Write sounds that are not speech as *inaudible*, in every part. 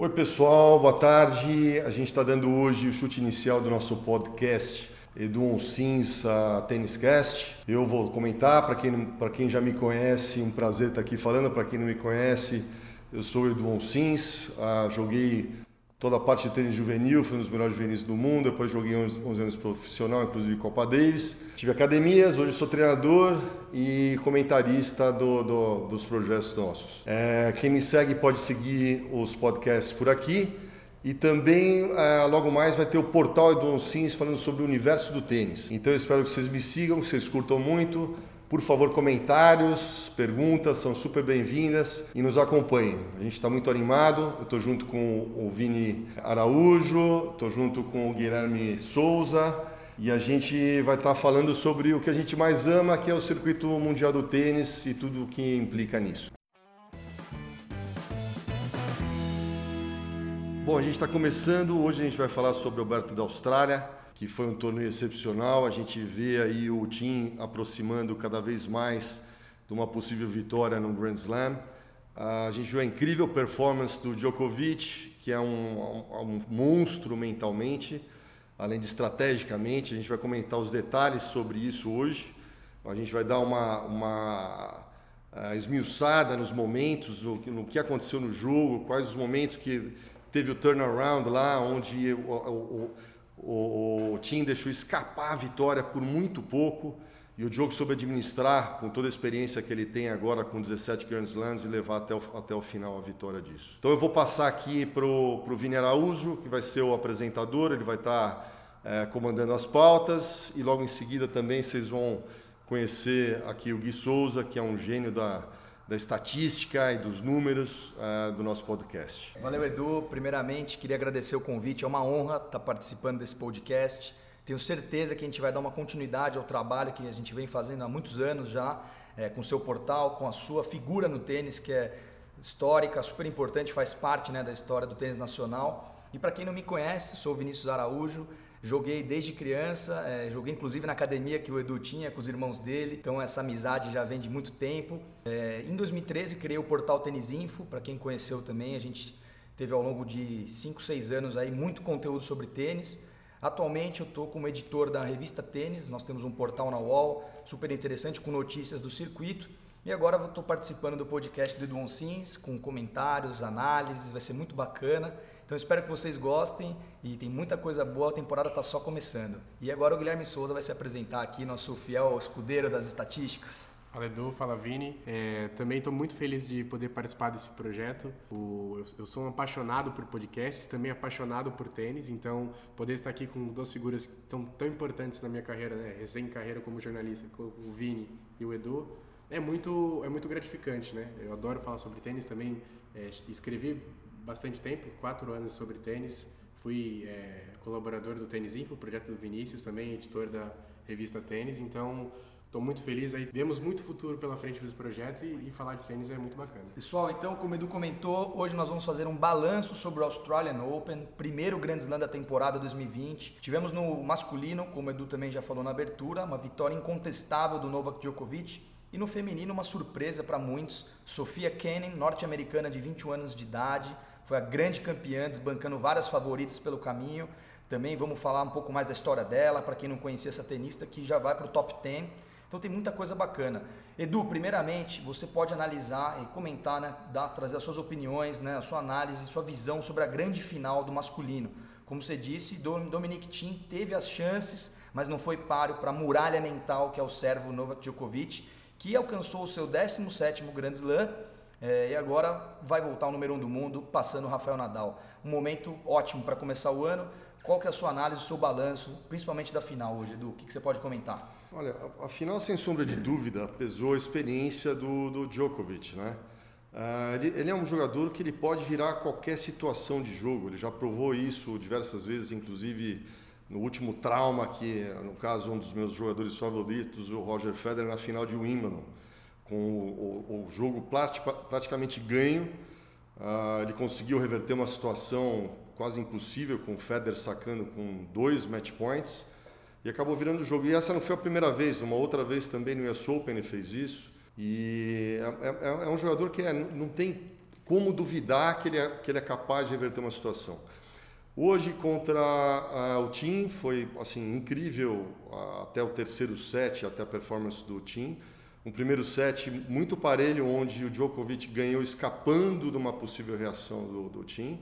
Oi, pessoal, boa tarde. A gente está dando hoje o chute inicial do nosso podcast Edu a Cast. Eu vou comentar, para quem, quem já me conhece, um prazer estar aqui falando. Para quem não me conhece, eu sou o Edu Onsins, ah, joguei toda a parte de tênis juvenil, fui um dos melhores juvenis do mundo, depois joguei 11, 11 anos profissional, inclusive Copa Davis. Tive academias, hoje sou treinador e comentarista do, do, dos projetos nossos. É, quem me segue pode seguir os podcasts por aqui. E também, é, logo mais, vai ter o portal Edu Sims falando sobre o universo do tênis. Então eu espero que vocês me sigam, que vocês curtam muito. Por favor, comentários, perguntas são super bem-vindas e nos acompanhem. A gente está muito animado. Eu estou junto com o Vini Araújo, estou junto com o Guilherme Souza e a gente vai estar tá falando sobre o que a gente mais ama, que é o circuito mundial do tênis e tudo o que implica nisso. Bom, a gente está começando. Hoje a gente vai falar sobre o Alberto da Austrália que foi um torneio excepcional. A gente vê aí o Team aproximando cada vez mais de uma possível vitória no Grand Slam. A gente viu a incrível performance do Djokovic, que é um, um, monstro mentalmente, além de estrategicamente. A gente vai comentar os detalhes sobre isso hoje. A gente vai dar uma, uma uh, esmiuçada nos momentos, no, no, que aconteceu no jogo, quais os momentos que teve o turnaround lá, onde o, o, o, o Tim deixou escapar a vitória por muito pouco. E o Diogo soube administrar com toda a experiência que ele tem agora com 17 Grand Slams e levar até o, até o final a vitória disso. Então eu vou passar aqui para o Vini Araújo, que vai ser o apresentador, ele vai estar tá, é, comandando as pautas. E logo em seguida também vocês vão conhecer aqui o Gui Souza, que é um gênio da, da estatística e dos números uh, do nosso podcast. Valeu, Edu. Primeiramente, queria agradecer o convite. É uma honra estar participando desse podcast. Tenho certeza que a gente vai dar uma continuidade ao trabalho que a gente vem fazendo há muitos anos já, é, com o seu portal, com a sua figura no tênis, que é histórica, super importante, faz parte né, da história do tênis nacional. E para quem não me conhece, sou Vinícius Araújo. Joguei desde criança, é, joguei inclusive na academia que o Edu tinha com os irmãos dele, então essa amizade já vem de muito tempo. É, em 2013 criei o portal Tênis Info, para quem conheceu também, a gente teve ao longo de 5, 6 anos aí muito conteúdo sobre tênis. Atualmente eu estou como editor da revista Tênis, nós temos um portal na UOL super interessante com notícias do circuito. E agora estou participando do podcast do Edu Sims, com comentários, análises, vai ser muito bacana. Então espero que vocês gostem e tem muita coisa boa, a temporada está só começando. E agora o Guilherme Souza vai se apresentar aqui, nosso fiel escudeiro das estatísticas. Fala Edu, fala Vini. É, também estou muito feliz de poder participar desse projeto. O, eu, eu, sou um apaixonado por podcasts, também apaixonado por tênis, então poder estar aqui com duas figuras que tão importantes na minha carreira, né, recém-carreira como jornalista, o Vini e o Edu, é muito, é muito gratificante. Né? Eu adoro falar sobre tênis também. É, escrevi bastante tempo, quatro anos sobre tênis. Fui é, colaborador do Tênis Info, projeto do Vinícius, também editor da revista Tênis. Então, estou muito feliz. Aí vemos muito futuro pela frente desse projeto e, e, falar de tênis é muito bacana. Pessoal, então, como o Edu comentou, hoje nós vamos fazer um balanço sobre o Australian Open, primeiro Grand Slam da temporada 2020. Tivemos no masculino, como o Edu também já falou na abertura, uma vitória incontestável do Novak Djokovic. E no feminino, uma surpresa para muitos, Sofia Kenin, norte-americana de 21 anos de idade, foi a grande campeã, desbancando várias favoritas pelo caminho. Também vamos falar um pouco mais da história dela, para quem não conhecia essa tenista, que já vai para o top 10. Então tem muita coisa bacana. Edu, primeiramente, você pode analisar e comentar, né, dar, trazer as suas opiniões, né, a sua análise, sua visão sobre a grande final do masculino. Como você disse, Dominic Thiem teve as chances, mas não foi páreo para a muralha mental que é o servo Novak Djokovic, que alcançou o seu 17º Grand Slam é, e agora vai voltar ao número um do mundo, passando o Rafael Nadal. Um momento ótimo para começar o ano. Qual que é a sua análise, o seu balanço, principalmente da final hoje, Edu? O que, que você pode comentar? Olha, a, a, final, sem sombra de dúvida, pesou a experiência do, do Djokovic, né? Uh, ele, ele, é um jogador que ele pode virar qualquer situação de jogo. Ele já provou isso diversas vezes, inclusive no último trauma que, no caso, um dos meus jogadores favoritos, o Roger Federer, na final de Wimbledon com o, o jogo praticamente ganho. Uh, ele conseguiu reverter uma situação quase impossível com o Federer sacando com dois match points e acabou virando o jogo. E essa não foi a primeira vez, uma outra vez também no US Open ele fez isso. E é, é, é um jogador que é, não tem como duvidar que ele é, que ele é capaz de reverter uma situação. Hoje contra uh, o Tim foi assim incrível uh, até o terceiro set, até a performance do Tim. Um primeiro set muito parelho, onde o Djokovic ganhou escapando de uma possível reação do, do Tim.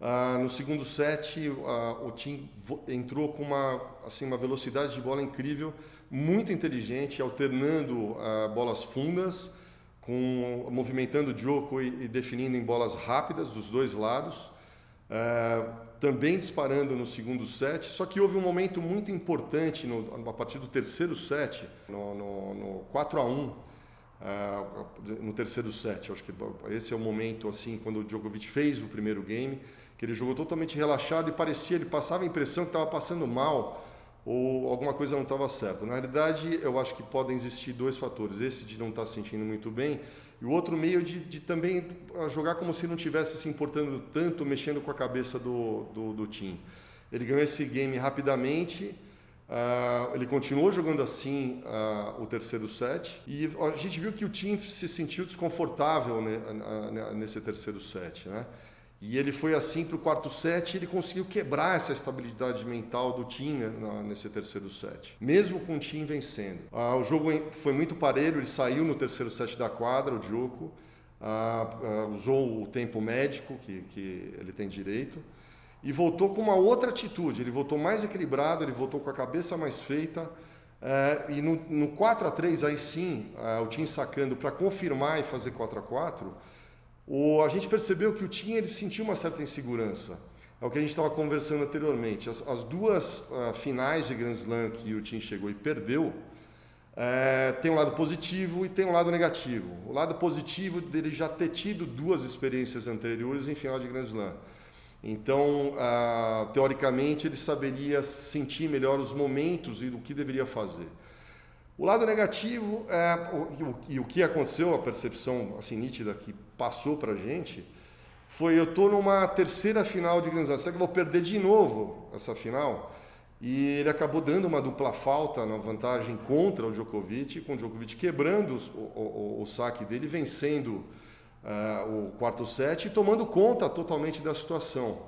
Uh, no segundo set, o Tim entrou com uma, assim, uma velocidade de bola incrível, muito inteligente, alternando bolas fundas, com, movimentando o Djoko e, e, definindo em bolas rápidas dos dois lados. Uh, também disparando no segundo set, só que houve um momento muito importante no, a partir do terceiro set, no, no, no 4 a 1 uh, eh, no terceiro set. Acho que esse é o momento assim quando o Djokovic fez o primeiro game, que ele jogou totalmente relaxado e parecia ele passava a impressão que estava passando mal ou alguma coisa não estava certa. Na realidade, eu acho que podem existir dois fatores: esse de não estar tá se sentindo muito bem e o outro meio de, de também ah, jogar como se não tivesse se importando tanto, mexendo com a cabeça do, do, do time. Ele ganhou esse game rapidamente, uh, ele continuou jogando assim uh, o terceiro set, e a gente viu que o time se sentiu desconfortável né, nesse terceiro set. Né? E ele foi assim para o quarto set e ele conseguiu quebrar essa estabilidade mental do time nesse terceiro set, mesmo com o time vencendo. Ah, o jogo foi muito parelho, ele saiu no terceiro set da quadra, o Djoko, ah, ah, usou o tempo médico que, que ele tem direito e voltou com uma outra atitude. Ele voltou mais equilibrado, ele voltou com a cabeça mais feita. Eh, e no, no 4 a 3 aí sim, o time sacando para confirmar e fazer 4 a 4 o, a gente percebeu que o Tim ele sentiu uma certa insegurança. É o que a gente estava conversando anteriormente. As, as duas uh, finais de Grand Slam que o Tim chegou e perdeu, é, tem um lado positivo e tem um lado negativo. O lado positivo dele já ter tido duas experiências anteriores em final de Grand Slam. Então, uh, teoricamente, ele saberia sentir melhor os momentos e o que deveria fazer. O lado negativo é e o que aconteceu, a percepção assim nítida que passou para a gente, foi eu estou numa terceira final de será que vou perder de novo essa final? E ele acabou dando uma dupla falta na vantagem contra o Djokovic, com o Djokovic quebrando o, o, o saque dele, vencendo uh, o quarto set e tomando conta totalmente da situação.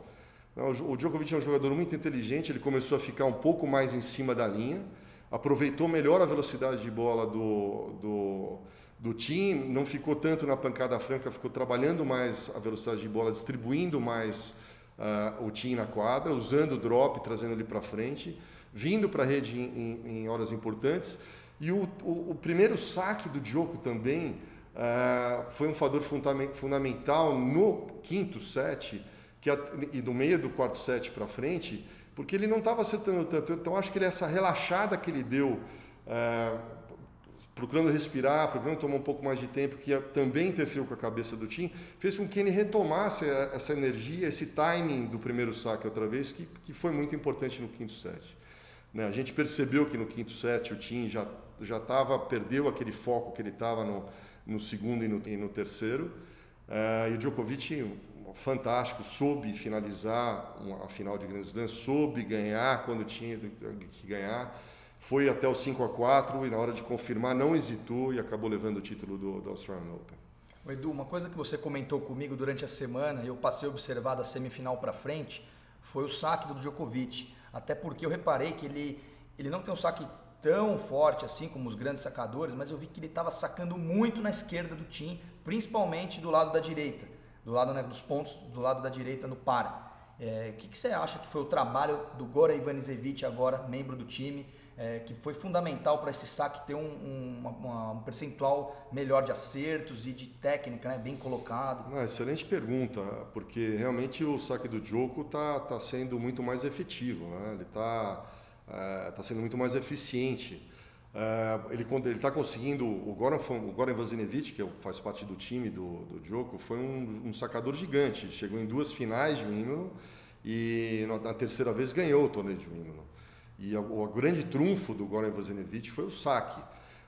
O Djokovic é um jogador muito inteligente, ele começou a ficar um pouco mais em cima da linha, aproveitou melhor a velocidade de bola do, do, do Tim, não ficou tanto na pancada franca, ficou trabalhando mais a velocidade de bola, distribuindo mais uh, o Tim na quadra, usando o drop, trazendo ele para frente, vindo para a rede em, em, em, horas importantes. E o, o, o, primeiro saque do Djoko também uh, foi um fator fundamental no quinto set, que e do meio do quarto set para frente, porque ele não estava acertando tanto. Então, acho que ele, essa relaxada que ele deu, é, procurando respirar, procurando tomar um pouco mais de tempo, que também interferiu com a cabeça do Tim, fez com que ele retomasse essa energia, esse timing do primeiro saque outra vez, que, que foi muito importante no quinto set. Né? A gente percebeu que no quinto set o Tim já já estava perdeu aquele foco que ele estava no, no segundo e no, e no terceiro. É, e o Djokovic fantástico, soube finalizar a final de Grand Slam, soube ganhar quando tinha que ganhar. Foi até o 5 a 4 e na hora de confirmar não hesitou e acabou levando o título do, do Australian Open. Edu, uma coisa que você comentou comigo durante a semana, eu passei a observar da semifinal para frente, foi o saque do Djokovic. Até porque eu reparei que ele, ele não tem um saque tão forte assim como os grandes sacadores, mas eu vi que ele estava sacando muito na esquerda do time, principalmente do lado da direita do lado né, dos pontos do lado da direita no par. É, o que, que, você acha que foi o trabalho do Gora Ivanisevic, agora membro do time, é, que foi fundamental para esse saque ter um, um, uma, um, percentual melhor de acertos e de técnica, né, bem colocado? Excelente pergunta, porque realmente o saque do Joko está tá sendo muito mais efetivo, né? ele está é, tá sendo muito mais eficiente. Uh, ele está conseguindo. O Goran, o Goran que é faz parte do time do, do Djoko, foi um, um, sacador gigante. Chegou em duas finais de Wimbledon e na, terceira vez ganhou o torneio de Wimbledon. E o grande trunfo do Goran Vasilevich foi o saque.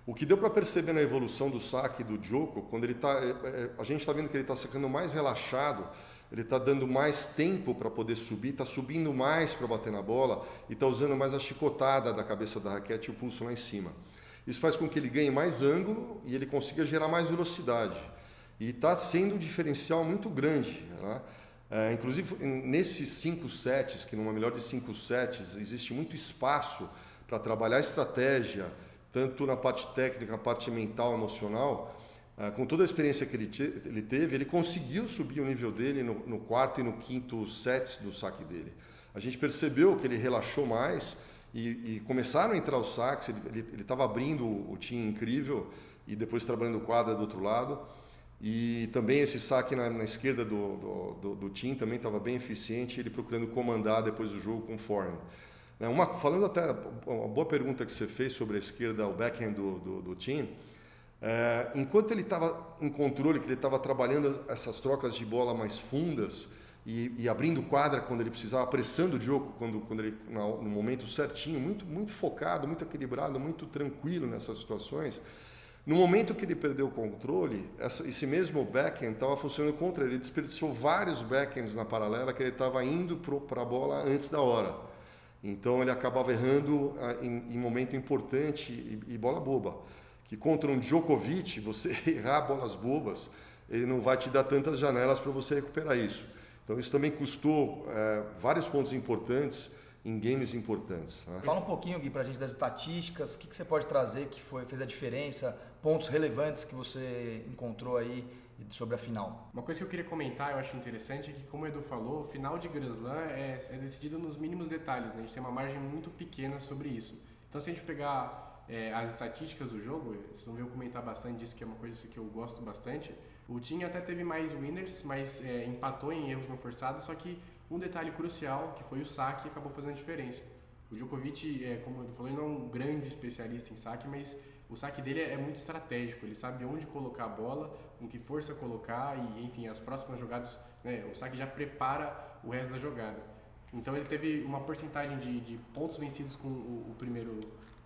O que deu para perceber na evolução do saque do Djoko, quando ele está, é, é, a gente está vendo que ele está sacando mais relaxado ele está dando mais tempo para poder subir, está subindo mais para bater na bola e está usando mais a chicotada da cabeça da raquete e o pulso lá em cima. Isso faz com que ele ganhe mais ângulo e ele consiga gerar mais velocidade. E está sendo um diferencial muito grande. Né? É, inclusive, nesses cinco sets, que numa melhor de cinco sets, existe muito espaço para trabalhar estratégia, tanto na parte técnica, na parte mental, emocional. É, com toda a experiência que ele, ele teve, ele conseguiu subir o nível dele no, no, quarto e no quinto sets do saque dele. A gente percebeu que ele relaxou mais e, e começaram a entrar os saques, ele estava abrindo o time incrível e depois trabalhando quadra do outro lado. E também esse saque na, na esquerda do, do, do, do também estava bem eficiente, ele procurando comandar depois do jogo com forehand. Né, uma, falando até, uma boa pergunta que você fez sobre a esquerda, o backhand do, do, do é, enquanto ele estava em controle, que ele estava trabalhando essas trocas de bola mais fundas e, e, abrindo quadra quando ele precisava, apressando o jogo quando, quando ele, no, momento certinho, muito, muito focado, muito equilibrado, muito tranquilo nessas situações, no momento que ele perdeu o controle, essa, esse mesmo backend estava funcionando contra ele. Ele desperdiçou vários backends na paralela que ele estava indo para a bola antes da hora. Então ele acabava errando ah, em, em momento importante e, e, bola boba. Que contra um Djokovic, você *laughs* errar bolas bobas, ele não vai te dar tantas janelas para você recuperar isso. Então isso também custou é, vários pontos importantes em games importantes. Né? Fala um pouquinho, Gui, para a gente das estatísticas, o que, que, você pode trazer que foi, fez a diferença, pontos relevantes que você encontrou aí sobre a final. Uma coisa que eu queria comentar, eu acho interessante, é que, como o Edu falou, o final de Grand Slam é, é decidido nos mínimos detalhes, né? a gente tem uma margem muito pequena sobre isso. Então, se a gente pegar é, as estatísticas do jogo, vocês vão ver eu comentar bastante disso, que é uma coisa que eu gosto bastante. O time até teve mais winners, mas é, empatou em erros não forçados, só que um detalhe crucial, que foi o saque, acabou fazendo diferença. O Djokovic, é, como eu falei, não é um grande especialista em saque, mas o saque dele é muito estratégico. Ele sabe onde colocar a bola, com que força colocar e, enfim, as próximas jogadas, né, o saque já prepara o resto da jogada. Então ele teve uma porcentagem de, de pontos vencidos com o, o, primeiro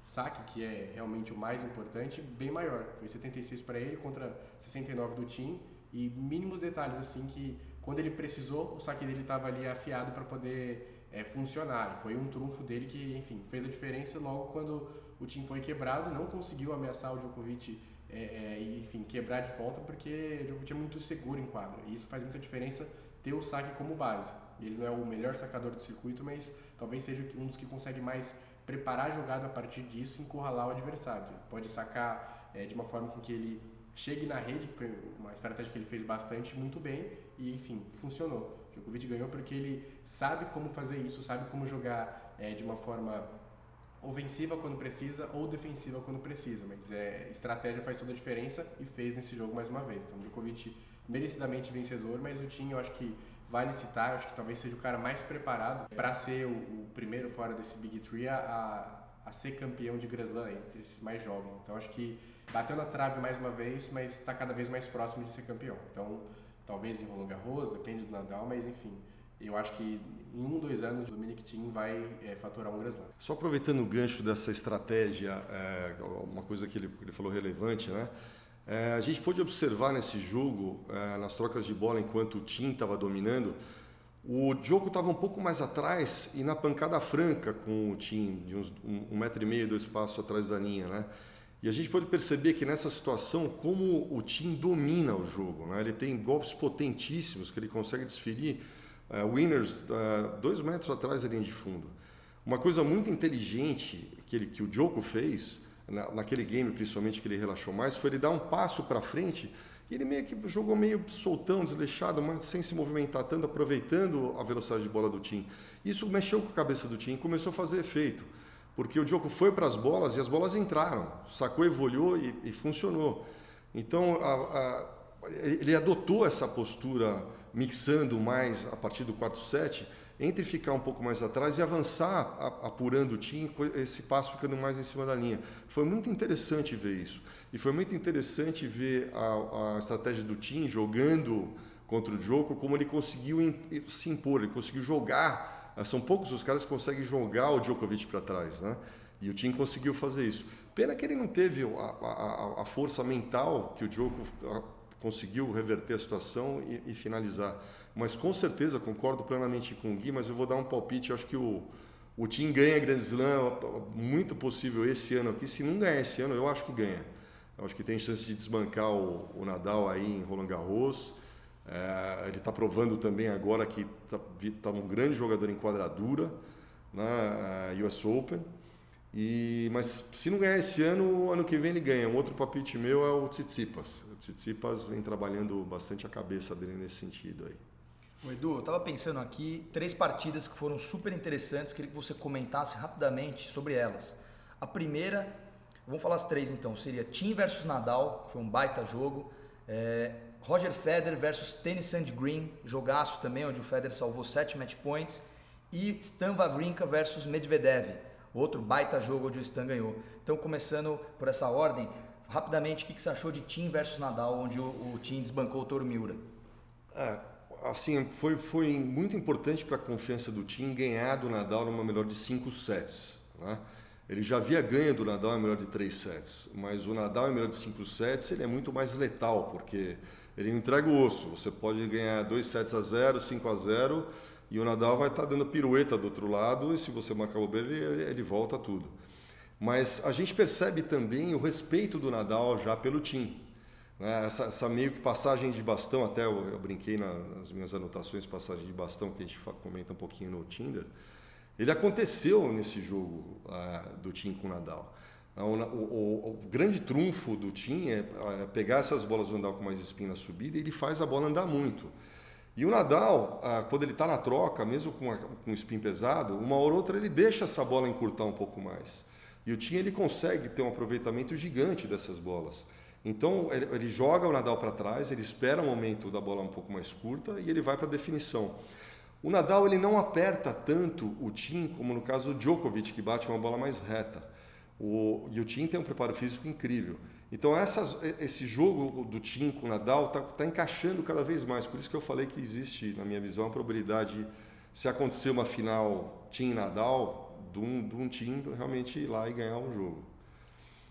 saque, que é realmente o mais importante, bem maior. Foi 76 para ele contra 69 do time e mínimos detalhes assim que quando ele precisou, o saque dele estava ali afiado para poder é, funcionar. Foi um trunfo dele que, enfim, fez a diferença logo quando o time foi quebrado, não conseguiu ameaçar o Djokovic é, é, e, enfim, quebrar de volta porque o Djokovic é muito seguro em quadra. E isso faz muita diferença ter o saque como base. Ele não é o melhor sacador do circuito, mas talvez seja um dos que consegue mais preparar a jogada a partir disso e encurralar o adversário. Ele pode sacar é, de uma forma com que ele chegue na rede, que foi uma estratégia que ele fez bastante, muito bem, e enfim, funcionou. O Djokovic ganhou porque ele sabe como fazer isso, sabe como jogar é, de uma forma ofensiva quando precisa ou defensiva quando precisa, mas é, estratégia faz toda a diferença e fez nesse jogo mais uma vez. Então, Djokovic merecidamente vencedor, mas o time eu acho que vale citar, acho que talvez seja o cara mais preparado para ser o, o, primeiro fora desse Big Three a, a ser campeão de Grand Slam entre esses mais jovens. Então acho que bateu na trave mais uma vez, mas está cada vez mais próximo de ser campeão. Então talvez em Roland Garros, depende do Nadal, mas enfim, eu acho que em um, dois anos o Dominic Thiem vai é, faturar um Grand Slam. Só aproveitando o gancho dessa estratégia, é, uma coisa que ele, ele falou relevante, né? É, a gente pôde observar nesse jogo, é, nas trocas de bola, enquanto o Tim estava dominando, o jogo estava um pouco mais atrás e na pancada franca com o Tim, de uns um, um metro e meio, dois passos atrás da linha, né? E a gente pode perceber que nessa situação, como o Tim domina o jogo, né? Ele tem golpes potentíssimos que ele consegue desferir uh, winners uh, dois metros atrás da linha de fundo. Uma coisa muito inteligente que, ele, que o Joko fez, na, naquele game principalmente que ele relaxou mais, foi ele dar um passo para frente e ele meio que jogou meio soltão, desleixado, mas sem se movimentar tanto, aproveitando a velocidade de bola do Tim. Isso mexeu com a cabeça do Tim e começou a fazer efeito, porque o Djoko foi para as bolas e as bolas entraram, sacou, evoluiu e, e funcionou. Então, a, a, ele adotou essa postura mixando mais a partir do quarto set, entre ficar um pouco mais atrás e avançar apurando o time, esse passo ficando mais em cima da linha. Foi muito interessante ver isso. E foi muito interessante ver a, a estratégia do time jogando contra o Djoko, como ele conseguiu se impor, ele conseguiu jogar. São poucos os caras que conseguem jogar o Djokovic para trás, né? E o time conseguiu fazer isso. Pena que ele não teve a, a, a força mental que o Djoko conseguiu reverter a situação e, e, finalizar. Mas com certeza, concordo plenamente com o Gui, mas eu vou dar um palpite, eu acho que o, o time ganha Grand Slam, muito possível esse ano aqui. Se não ganhar esse ano, eu acho que ganha. Eu acho que tem chance de desbancar o, o Nadal aí em Roland Garros. É, ele está provando também agora que está tá um grande jogador em quadradura na né, US Open. E, mas se não ganhar esse ano, ano que vem ele ganha. Um outro palpite meu é o Tsitsipas. O Tsitsipas vem trabalhando bastante a cabeça dele nesse sentido aí. O Edu, eu estava pensando aqui, três partidas que foram super interessantes, queria que você comentasse rapidamente sobre elas. A primeira, vamos falar as três então, seria Tim versus Nadal, foi um baita jogo. É, Roger Federer versus Tennis Sandgren, jogaço também, onde o Federer salvou sete match points. E Stan Wawrinka versus Medvedev, outro baita jogo onde o Stan ganhou. Então, começando por essa ordem, rapidamente, o que você achou de Tim versus Nadal, onde o, o Tim desbancou o Toro Miura? É, assim, foi, foi muito importante para a confiança do time ganhar do Nadal numa melhor de cinco sets. Né? Ele já havia ganho do Nadal em melhor de três sets, mas o Nadal em melhor de cinco sets ele é muito mais letal, porque ele entrega o osso. Você pode ganhar dois sets a zero, 5 a 0 e o Nadal vai estar tá dando pirueta do outro lado e se você marcar o ele, ele volta tudo. Mas a gente percebe também o respeito do Nadal já pelo time. Né? Essa, essa, meio que passagem de bastão, até eu, eu brinquei na, nas minhas anotações, passagem de bastão, que a gente comenta um pouquinho no Tinder, ele aconteceu nesse jogo uh, do Tim com o Nadal. O, o, o, grande trunfo do Tim é, é, pegar essas bolas do Nadal com mais espinha na subida e ele faz a bola andar muito. E o Nadal, quando ele está na troca, mesmo com, o spin pesado, uma hora ou outra ele deixa essa bola encurtar um pouco mais. E o Tim ele consegue ter um aproveitamento gigante dessas bolas. Então ele, ele joga o Nadal para trás, ele espera o momento da bola um pouco mais curta e ele vai para a definição. O Nadal ele não aperta tanto o Tim como no caso do Djokovic, que bate uma bola mais reta. O, e o Tim tem um preparo físico incrível. Então essas, esse jogo do Tim com o Nadal está tá encaixando cada vez mais. Por isso que eu falei que existe, na minha visão, a probabilidade, se acontecer uma final Tim-Nadal, de um, Tim realmente ir lá e ganhar um jogo.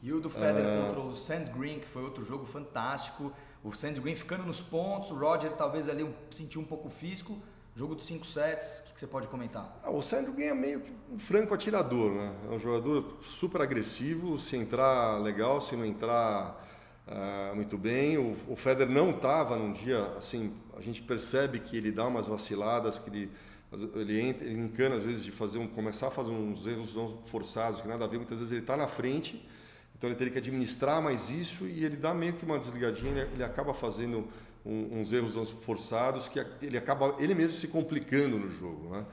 E o do Federer uh... contra o Sandgren, que foi outro jogo fantástico. O Sandgren ficando nos pontos, o Roger talvez ali um, sentiu um pouco físico. Jogo de 5 sets, o que, que, você pode comentar? Ah, o Sandgren é meio que um franco atirador, né? É um jogador super agressivo, se entrar legal, se não entrar uh, muito bem. O, o Federer não estava num dia, assim, a gente percebe que ele dá umas vaciladas, que ele ele, entra, ele encana às vezes de fazer um, começar a fazer uns erros forçados que nada a ver. Muitas vezes ele está na frente então ele teria que administrar mais isso e ele dá meio que uma desligadinha, ele, ele acaba fazendo um, uns erros forçados que ele acaba ele mesmo se complicando no jogo, né?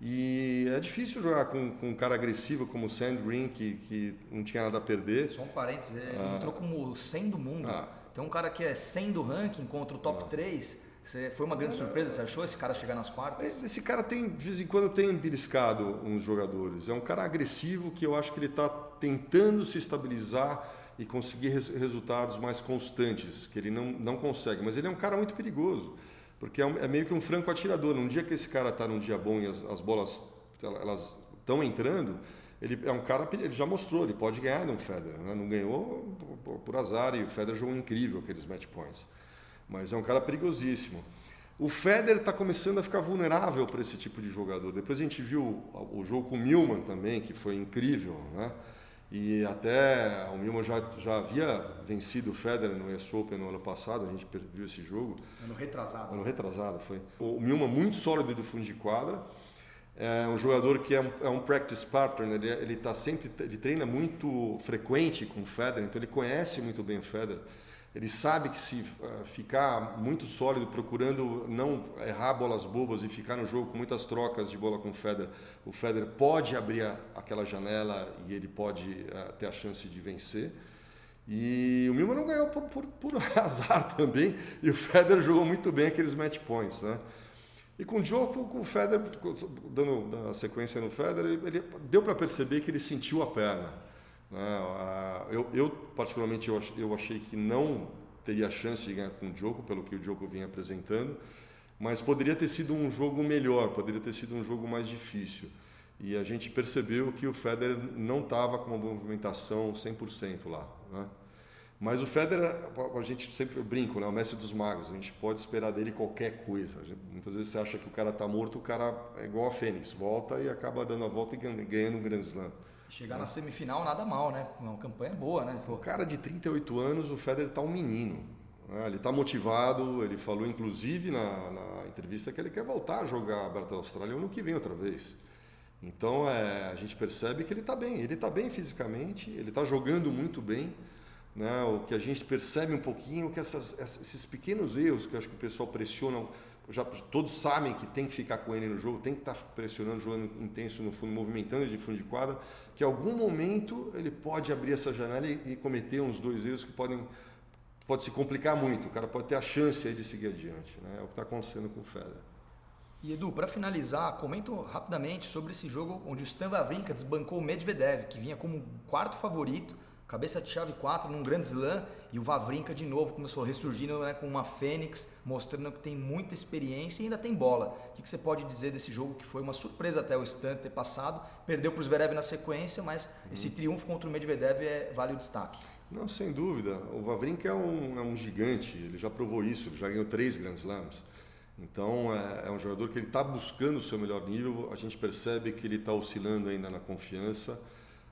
E é difícil jogar com, com um cara agressivo como o Sand Green, que, que não tinha nada a perder. Só um parênteses, ele ah. entrou como 100 do mundo. Ah. Tem um cara que é 100 do ranking contra o top ah. 3 você, foi uma grande surpresa, você achou esse cara chegar nas quartas? Esse cara tem, de vez em quando, tem beliscado uns jogadores. É um cara agressivo que eu acho que ele está tentando se estabilizar e conseguir res, resultados mais constantes, que ele não, não consegue. Mas ele é um cara muito perigoso, porque é, um, é meio que um franco atirador. Num dia que esse cara está num dia bom e as, as bolas elas estão entrando, ele é um cara, ele já mostrou, ele pode ganhar no Federer. Né? Não ganhou por, por azar e o Federer jogou incrível aqueles match points mas é um cara perigosíssimo. O Federer está começando a ficar vulnerável para esse tipo de jogador. Depois a gente viu o jogo com o Milman também, que foi incrível, né? E até o Milman já, já havia vencido o Federer no US Open no ano passado, a gente viu esse jogo. Ano retrasado. Ano retrasado, foi. O Milman muito sólido do fundo de quadra. É um jogador que é um, é um practice partner, ele, ele tá sempre, ele treina muito frequente com o Federer, então ele conhece muito bem o Federer. Ele sabe que se uh, ficar muito sólido, procurando não errar bolas bobas e ficar no jogo com muitas trocas de bola com o Federer, o Federer pode abrir aquela janela e ele pode uh, ter a chance de vencer. E o Milman não ganhou por, por, por, *laughs* azar também, e o Federer jogou muito bem aqueles match points. Né? E com o com o Federer, dando, a sequência no Federer, ele, deu para perceber que ele sentiu a perna. Né? Eu, eu, particularmente, eu achei que não teria chance de ganhar com o Djoko, pelo que o Djoko vinha apresentando, mas poderia ter sido um jogo melhor, poderia ter sido um jogo mais difícil. E a gente percebeu que o Federer não estava com uma movimentação 100% lá. Né? Mas o Federer, a gente sempre brinca, né? o mestre dos magos, a gente pode esperar dele qualquer coisa. Gente, muitas vezes você acha que o cara está morto, o cara é igual a Fênix, volta e acaba dando a volta e ganhando um Grand Slam. Chegar na semifinal nada mal, né? Uma campanha boa, né? Pô. O cara de 38 anos, o Federer tá um menino. Né? Ele está motivado, ele falou inclusive na, na, entrevista que ele quer voltar a jogar a Aberta Austrália ano que vem outra vez. Então é, a gente percebe que ele está bem, ele está bem fisicamente, ele está jogando muito bem. Né? O que a gente percebe um pouquinho que essas, esses pequenos erros que acho que o pessoal pressiona, já todos sabem que tem que ficar com ele no jogo, tem que estar tá pressionando, jogando intenso no fundo, movimentando de fundo de quadra, que em algum momento ele pode abrir essa janela e, e cometer uns dois erros que podem pode se complicar muito, o cara pode ter a chance de seguir adiante. Né? É o que está acontecendo com o Federer. E Edu, para finalizar, comenta rapidamente sobre esse jogo onde o Stan Wawrinka desbancou o Medvedev, que vinha como quarto favorito, cabeça de chave 4 num grande slam, e o Wawrinka de novo começou ressurgindo né, com uma fênix, mostrando que tem muita experiência e ainda tem bola. O que, você pode dizer desse jogo que foi uma surpresa até o Stan ter passado, perdeu para o Zverev na sequência, mas uhum. esse triunfo contra o Medvedev é, vale o destaque. Não, sem dúvida. O Wawrinka é um, é um gigante, ele já provou isso, ele já ganhou três Grand Slams. Então é, é um jogador que ele está buscando o seu melhor nível, a gente percebe que ele está oscilando ainda na confiança.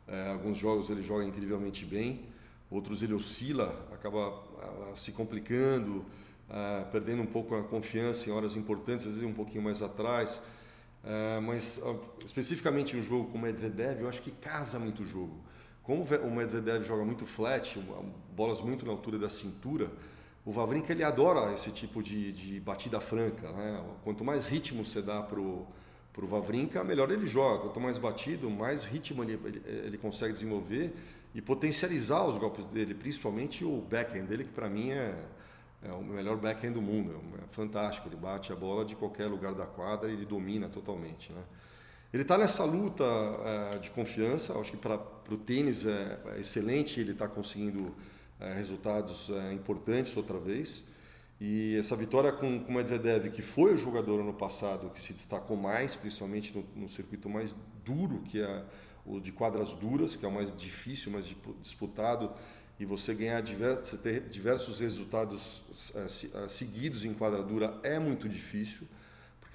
É, alguns jogos ele joga incrivelmente bem, outros ele oscila, acaba uh, se complicando, uh, perdendo um pouco a confiança em horas importantes, às vezes um pouquinho mais atrás. Uh, mas especificamente um jogo como Medvedev, eu acho que casa muito o jogo. Como o Medvedev joga muito flat, bolas muito na altura da cintura, o Vavrinka ele adora esse tipo de, de batida franca. Né? Quanto mais ritmo você dá para o Vavrinka, melhor ele joga. Quanto mais batido, mais ritmo ele, ele, ele, consegue desenvolver e potencializar os golpes dele, principalmente o backhand dele, que para mim é, é, o melhor backhand do mundo. É fantástico, ele bate a bola de qualquer lugar da quadra e ele domina totalmente. Né? Ele está nessa luta é, de confiança, acho que para o tênis é, é, excelente, ele está conseguindo é, resultados é, importantes outra vez. E essa vitória com, com o Medvedev, que foi o jogador ano passado que se destacou mais, principalmente no, no circuito mais duro, que é o de quadras duras, que é o mais difícil, mais disputado, e você ganhar você ter diversos resultados é, seguidos em quadra dura é muito difícil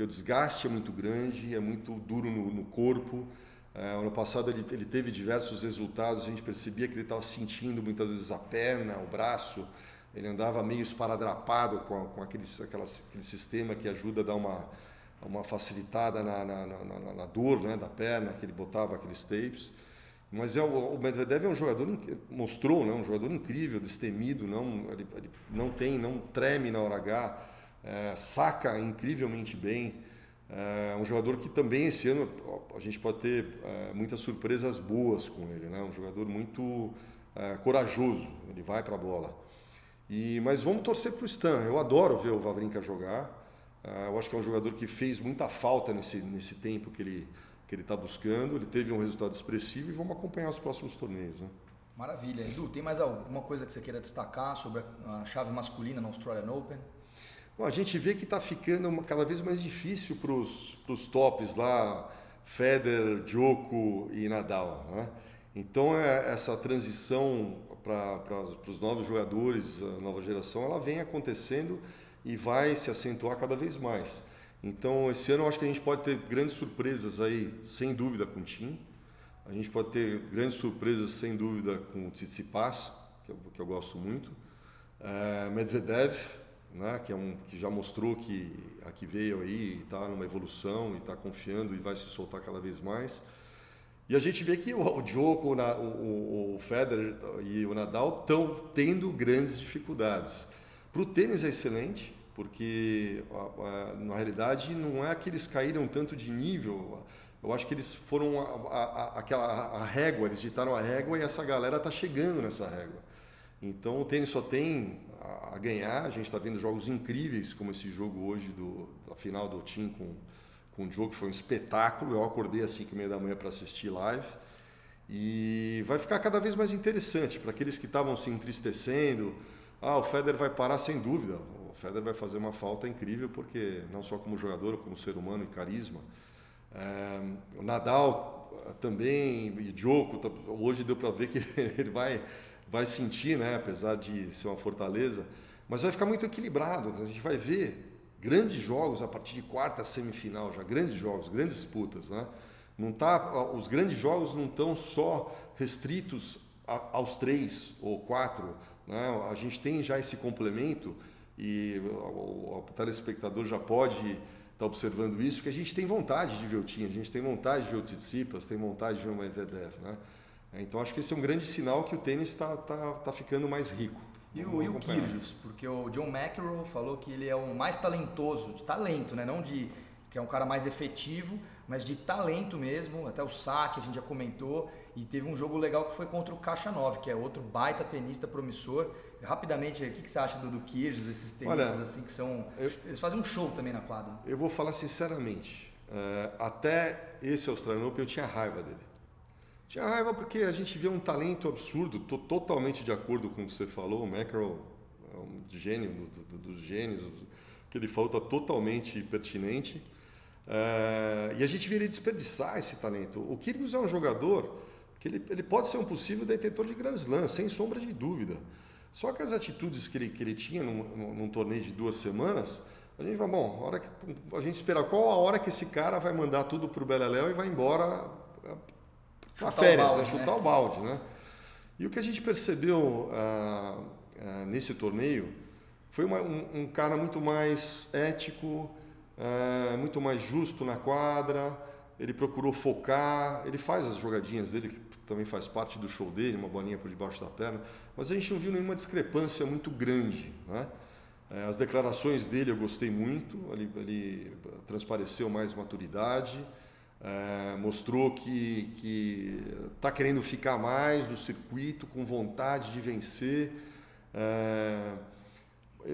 porque o desgaste é muito grande, é muito duro no, no corpo. É, ano passado ele, ele, teve diversos resultados, a gente percebia que ele estava sentindo muitas vezes a perna, o braço, ele andava meio esparadrapado com, com aqueles, aquelas, aquele sistema que ajuda a dar uma, uma facilitada na, na, na, na dor né, da perna, que ele botava aqueles tapes. Mas é, o Medvedev é um jogador, mostrou, né, um jogador incrível, destemido, não, ele, ele não tem, não treme na hora H é, saca incrivelmente bem. É um jogador que também esse ano a gente pode ter é, muitas surpresas boas com ele, né? Um jogador muito é, corajoso, ele vai para a bola. E mas vamos torcer para o Stan. Eu adoro ver o Vavrinka jogar. É, eu acho que é um jogador que fez muita falta nesse nesse tempo que ele que ele está buscando. Ele teve um resultado expressivo e vamos acompanhar os próximos torneios, né? Maravilha. Edu, tem mais alguma coisa que você queira destacar sobre a chave masculina na Australian Open? Bom, a gente vê que está ficando cada vez mais difícil para os tops lá, Federer, Djoko e Nadal. Né? Então é, essa transição para os novos jogadores, a nova geração, ela vem acontecendo e vai se acentuar cada vez mais. Então esse ano eu acho que a gente pode ter grandes surpresas aí, sem dúvida, com o Tim. A gente pode ter grandes surpresas, sem dúvida, com o Tsitsipas, que eu, que eu gosto muito. É, Medvedev, né, que, é um, que já mostrou que aqui veio aí está numa evolução e está confiando e vai se soltar cada vez mais. E a gente vê que o, o Djoko, o, o Federer e o Nadal estão tendo grandes dificuldades. Para o tênis é excelente, porque na realidade não é que eles caíram tanto de nível. Eu acho que eles foram a, a, aquela a régua, eles ditaram a régua e essa galera está chegando nessa régua. Então o tênis só tem a, ganhar. A gente está vendo jogos incríveis, como esse jogo hoje do, final do Team com, com o que foi um espetáculo. Eu acordei às 5 e meia da manhã para assistir live. E vai ficar cada vez mais interessante para aqueles que estavam se entristecendo. Ah, o Federer vai parar sem dúvida. O Federer vai fazer uma falta incrível, porque não só como jogador, como ser humano e carisma. É, o Nadal eh, também, e Djoko, hoje deu para ver que *laughs* ele vai vai sentir, né, apesar de ser uma fortaleza, mas vai ficar muito equilibrado. A gente vai ver grandes jogos a partir de quarta semifinal, já grandes jogos, grandes disputas, né? Não tá, os grandes jogos não estão só restritos a, aos três ou quatro. Né? A gente tem já esse complemento e o, o telespectador já pode estar tá observando isso, que a gente tem vontade de ver o time, a gente tem vontade de ver o Tsitsipas, tem vontade de ver o Medvedev. Né? Então acho que esse é um grande sinal que o tênis está tá, tá ficando mais rico. E o, e o Kyrgios, porque o John McEnroe falou que ele é o mais talentoso, de talento, né? não de que é um cara mais efetivo, mas de talento mesmo, até o saque a gente já comentou, e teve um jogo legal que foi contra o Caixa 9, que é outro baita tenista promissor. Rapidamente, o que, que você acha do, do Kyrgios, esses tenistas Olha, assim que são... Eu, eles fazem um show também na quadra. Eu vou falar sinceramente, uh, até esse Australian Open eu tinha raiva dele. Tinha raiva porque a gente vê um talento absurdo, tô totalmente de acordo com o que você falou, o Mackerel é um gênio do, do, dos gênios, o que ele falou está totalmente pertinente. Uh, e a gente vê ele desperdiçar esse talento. O Kyrgios é um jogador que ele, ele pode ser um possível detentor de Grand Slam, sem sombra de dúvida. Só que as atitudes que ele, que ele tinha num, num, num torneio de duas semanas, a gente vai, bom, a, hora que, a gente espera qual a hora que esse cara vai mandar tudo para o Beleléu e vai embora para férias, balde, chutar né? o balde, né? E o que a gente percebeu ah, ah, nesse torneio foi uma, um, um, cara muito mais ético, ah, muito mais justo na quadra. Ele procurou focar, ele faz as jogadinhas dele, que também faz parte do show dele, uma bolinha por debaixo da perna, mas a gente não viu nenhuma discrepância muito grande. Né? Eh, as declarações dele eu gostei muito, ele, ele transpareceu mais maturidade, é, mostrou que está que querendo ficar mais no circuito, com vontade de vencer. É,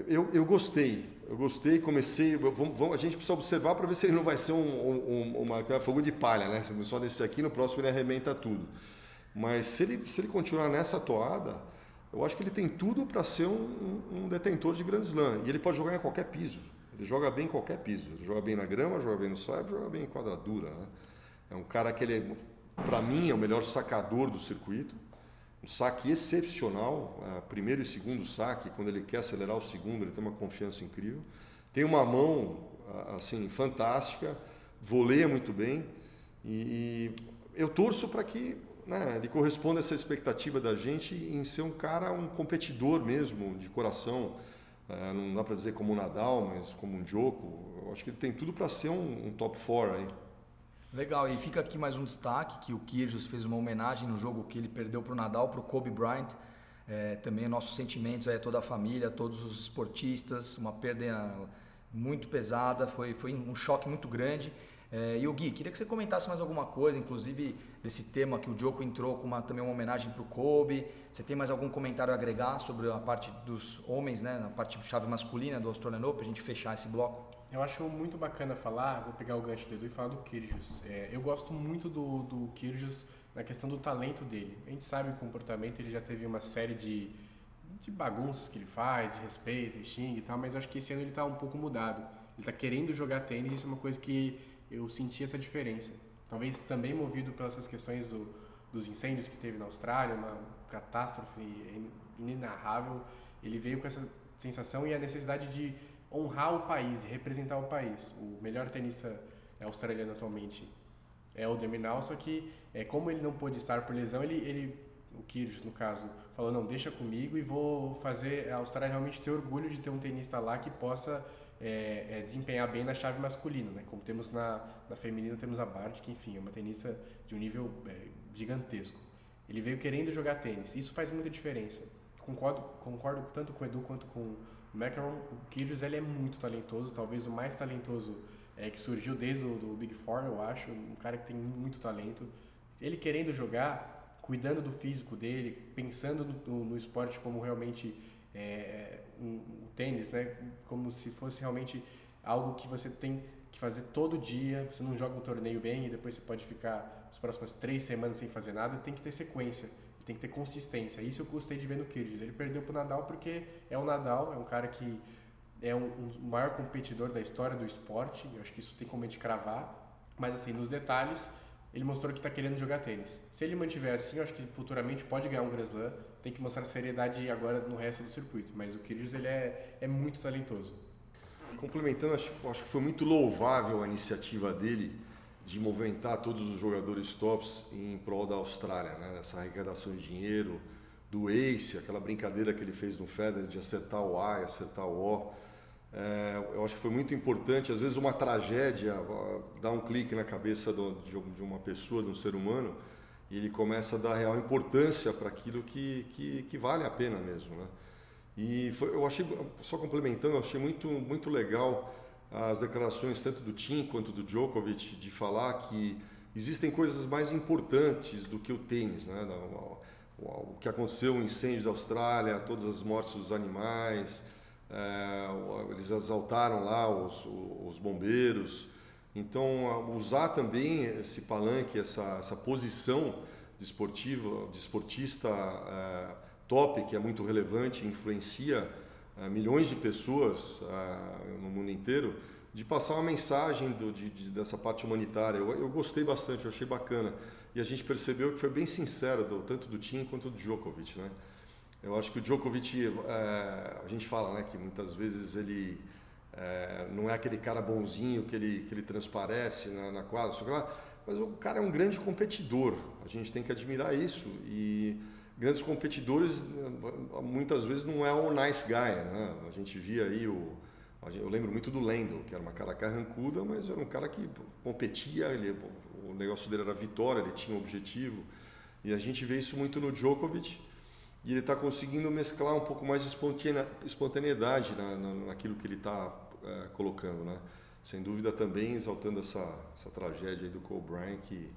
eu, eu gostei, eu gostei, comecei. Vamos, vamos, a gente precisa observar para ver se ele não vai ser um, um, uma, uma fogo de palha, né? Só nesse aqui, no próximo ele arrebenta tudo. Mas se ele, se ele continuar nessa toada, eu acho que ele tem tudo para ser um, um, detentor de Grand Slam. E ele pode jogar em qualquer piso. Ele joga bem em qualquer piso. Ele joga bem na grama, joga bem no slab, joga bem em quadradura. Né? É um cara que ele, para mim, é o melhor sacador do circuito. Um saque excepcional, é, primeiro e segundo saque, quando ele quer acelerar o segundo, ele tem uma confiança incrível. Tem uma mão assim fantástica, voleia muito bem e, e eu torço para que né, ele corresponda a essa expectativa da gente em ser um cara, um competidor mesmo, de coração. É, não dá para dizer como o Nadal, mas como um Joko. Eu acho que ele tem tudo para ser um, um top 4 aí. Legal, e fica aqui mais um destaque que o Kyrgios fez uma homenagem no jogo que ele perdeu para o Nadal, para o Kobe Bryant. É, também nossos sentimentos aí a toda a família, a todos os esportistas, uma perda muito pesada, foi, foi um choque muito grande. É, o Gui, queria que você comentasse mais alguma coisa, inclusive desse tema que o Joko entrou com uma, também uma homenagem para o Kobe. Você tem mais algum comentário a agregar sobre a parte dos homens, né, na parte chave masculina do Australian Open, para a gente fechar esse bloco? Eu acho muito bacana falar, vou pegar o gancho do Edu e falar do Kyrgios. É, eu gosto muito do, do Kyrgios na questão do talento dele. A gente sabe o comportamento, ele já teve uma série de, de bagunças que ele faz, de respeito, de xingue e tal, mas eu acho que esse ano ele está um pouco mudado. Ele está querendo jogar tênis, isso é uma coisa que eu senti essa diferença. Talvez também movido pelas questões do, dos incêndios que teve na Austrália, uma catástrofe inenarrável. Ele veio com essa sensação e a necessidade de honrar o país representar o país. O melhor tenista australiano atualmente é o Deminal, só que é, como ele não pôde estar por lesão, ele, ele o Kyrgios no caso, falou não, deixa comigo e vou fazer a Austrália realmente ter orgulho de ter um tenista lá que possa é, é, desempenhar bem na chave masculina, né? Como temos na, na feminina temos a Bard, que enfim é uma tenista de um nível é, gigantesco. Ele veio querendo jogar tênis, isso faz muita diferença. Concordo, concordo tanto com o Edu quanto com o Macaron, o Kyrgios ele é muito talentoso, talvez o mais talentoso é, que surgiu desde o do Big Four, eu acho, um cara que tem muito talento. Ele querendo jogar, cuidando do físico dele, pensando no, no, no esporte como realmente é, um, o tênis, né? Como se fosse realmente algo que você tem que fazer todo dia. Você não joga um torneio bem e depois você pode ficar as próximas três semanas sem fazer nada. Tem que ter sequência tem que ter consistência. Isso eu gostei de ver no Kyrgios. Ele perdeu para o Nadal porque é o Nadal, é um cara que é um, um maior competidor da história do esporte. Eu acho que isso tem como a gente cravar. Mas assim, nos detalhes, ele mostrou que está querendo jogar tênis. Se ele mantiver assim, eu acho que futuramente pode ganhar um Grand Slam. Tem que mostrar seriedade agora no resto do circuito. Mas o Kyrgios ele é, é muito talentoso. Complementando, acho, acho que foi muito louvável a iniciativa dele de movimentar todos os jogadores tops em prol da Austrália, né? essa arrecadação de dinheiro, do Ace, aquela brincadeira que ele fez no Federer de acertar o A e acertar o O. É, eu acho que foi muito importante. Às vezes, uma tragédia dá um clique na cabeça de uma pessoa, de um ser humano, e ele começa a dar real importância para aquilo que, que, que, vale a pena mesmo. Né? E foi, eu achei, só complementando, eu achei muito, muito legal as declarações tanto do Tim quanto do Djokovic de falar que existem coisas mais importantes do que o tênis, né? O que aconteceu, o incêndio da Austrália, todas as mortes dos animais, é, eles exaltaram lá os, os bombeiros. Então, usar também esse palanque, essa, essa posição de, esportivo, de esportista é, top, que é muito relevante, influencia é, milhões de pessoas é, no mundo inteiro, de passar uma mensagem do, de, de, dessa parte humanitária. Eu, eu, gostei bastante, eu achei bacana. E a gente percebeu que foi bem sincero, do, tanto do Tim quanto do Djokovic. Né? Eu acho que o Djokovic, é, a gente fala né, que muitas vezes ele é, não é aquele cara bonzinho que ele, que ele transparece na, na quadra, mas o cara é um grande competidor. A gente tem que admirar isso. E grandes competidores muitas vezes não é o nice guy, né? A gente via aí o eu lembro muito do Lendo, que era uma cara carrancuda, mas era um cara que competia, ele, o negócio dele era vitória, ele tinha um objetivo. E a gente vê isso muito no Djokovic, e ele está conseguindo mesclar um pouco mais de espontaneidade na, na, naquilo que ele está é, colocando, né? Sem dúvida também exaltando essa, essa tragédia do Cole Bryant, que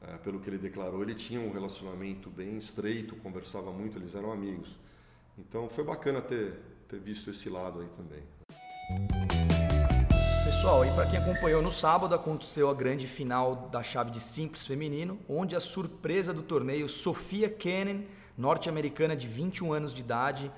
é, pelo que ele declarou, ele tinha um relacionamento bem estreito, conversava muito, eles eram amigos. Então foi bacana ter, ter visto esse lado aí também. Pessoal, e para quem acompanhou no sábado, aconteceu a grande final da chave de simples feminino, onde a surpresa do torneio, Sofia Kenin, norte-americana de 21 anos de idade,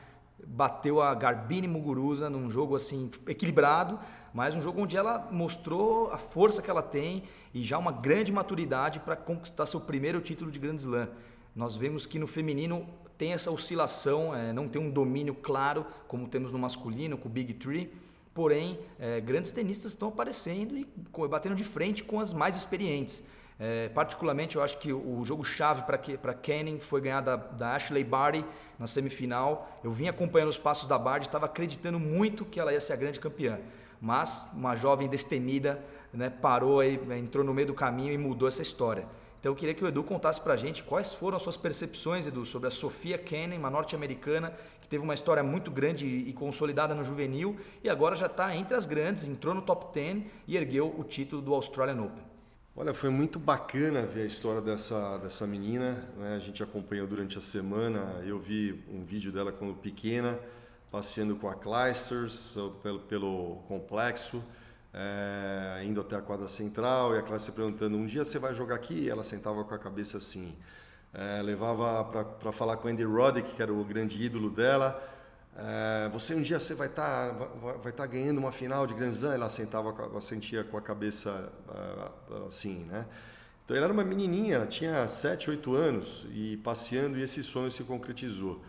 bateu a Garbine Muguruza num jogo assim equilibrado, mas um jogo onde ela mostrou a força que ela tem e já uma grande maturidade para conquistar seu primeiro título de Grand Slam. Nós vemos que no feminino tem essa oscilação, é, não tem um domínio claro como temos no masculino com o Big Three, porém é, grandes tenistas estão aparecendo e batendo de frente com as mais experientes. É, particularmente, eu acho que o jogo chave para Kenning foi ganhar da, da, Ashley Barty na semifinal. Eu vim acompanhando os passos da Barty, estava acreditando muito que ela ia ser a grande campeã. Mas uma jovem destemida né, parou aí, entrou no meio do caminho e mudou essa história. Então eu queria que o Edu contasse para a gente quais foram as suas percepções, Edu, sobre a Sofia Kenin, uma norte-americana que teve uma história muito grande e consolidada no juvenil e agora já está entre as grandes, entrou no top 10 e ergueu o título do Australian Open. Olha, foi muito bacana ver a história dessa, dessa menina. Né? A gente acompanhou durante a semana. Eu vi um vídeo dela quando pequena, passeando com a Clysters pelo, pelo complexo, é, indo até a quadra central. E a Clysters perguntando: um dia você vai jogar aqui? E ela sentava com a cabeça assim. É, levava para falar com Andy Roddick, que era o grande ídolo dela. É, você um dia você vai estar tá, vai, vai tá ganhando uma final de Grand Slam, ela sentava, ela sentia com a cabeça assim, né? Então ela era uma menininha, tinha 7, 8 anos e passeando e esse sonho se concretizou.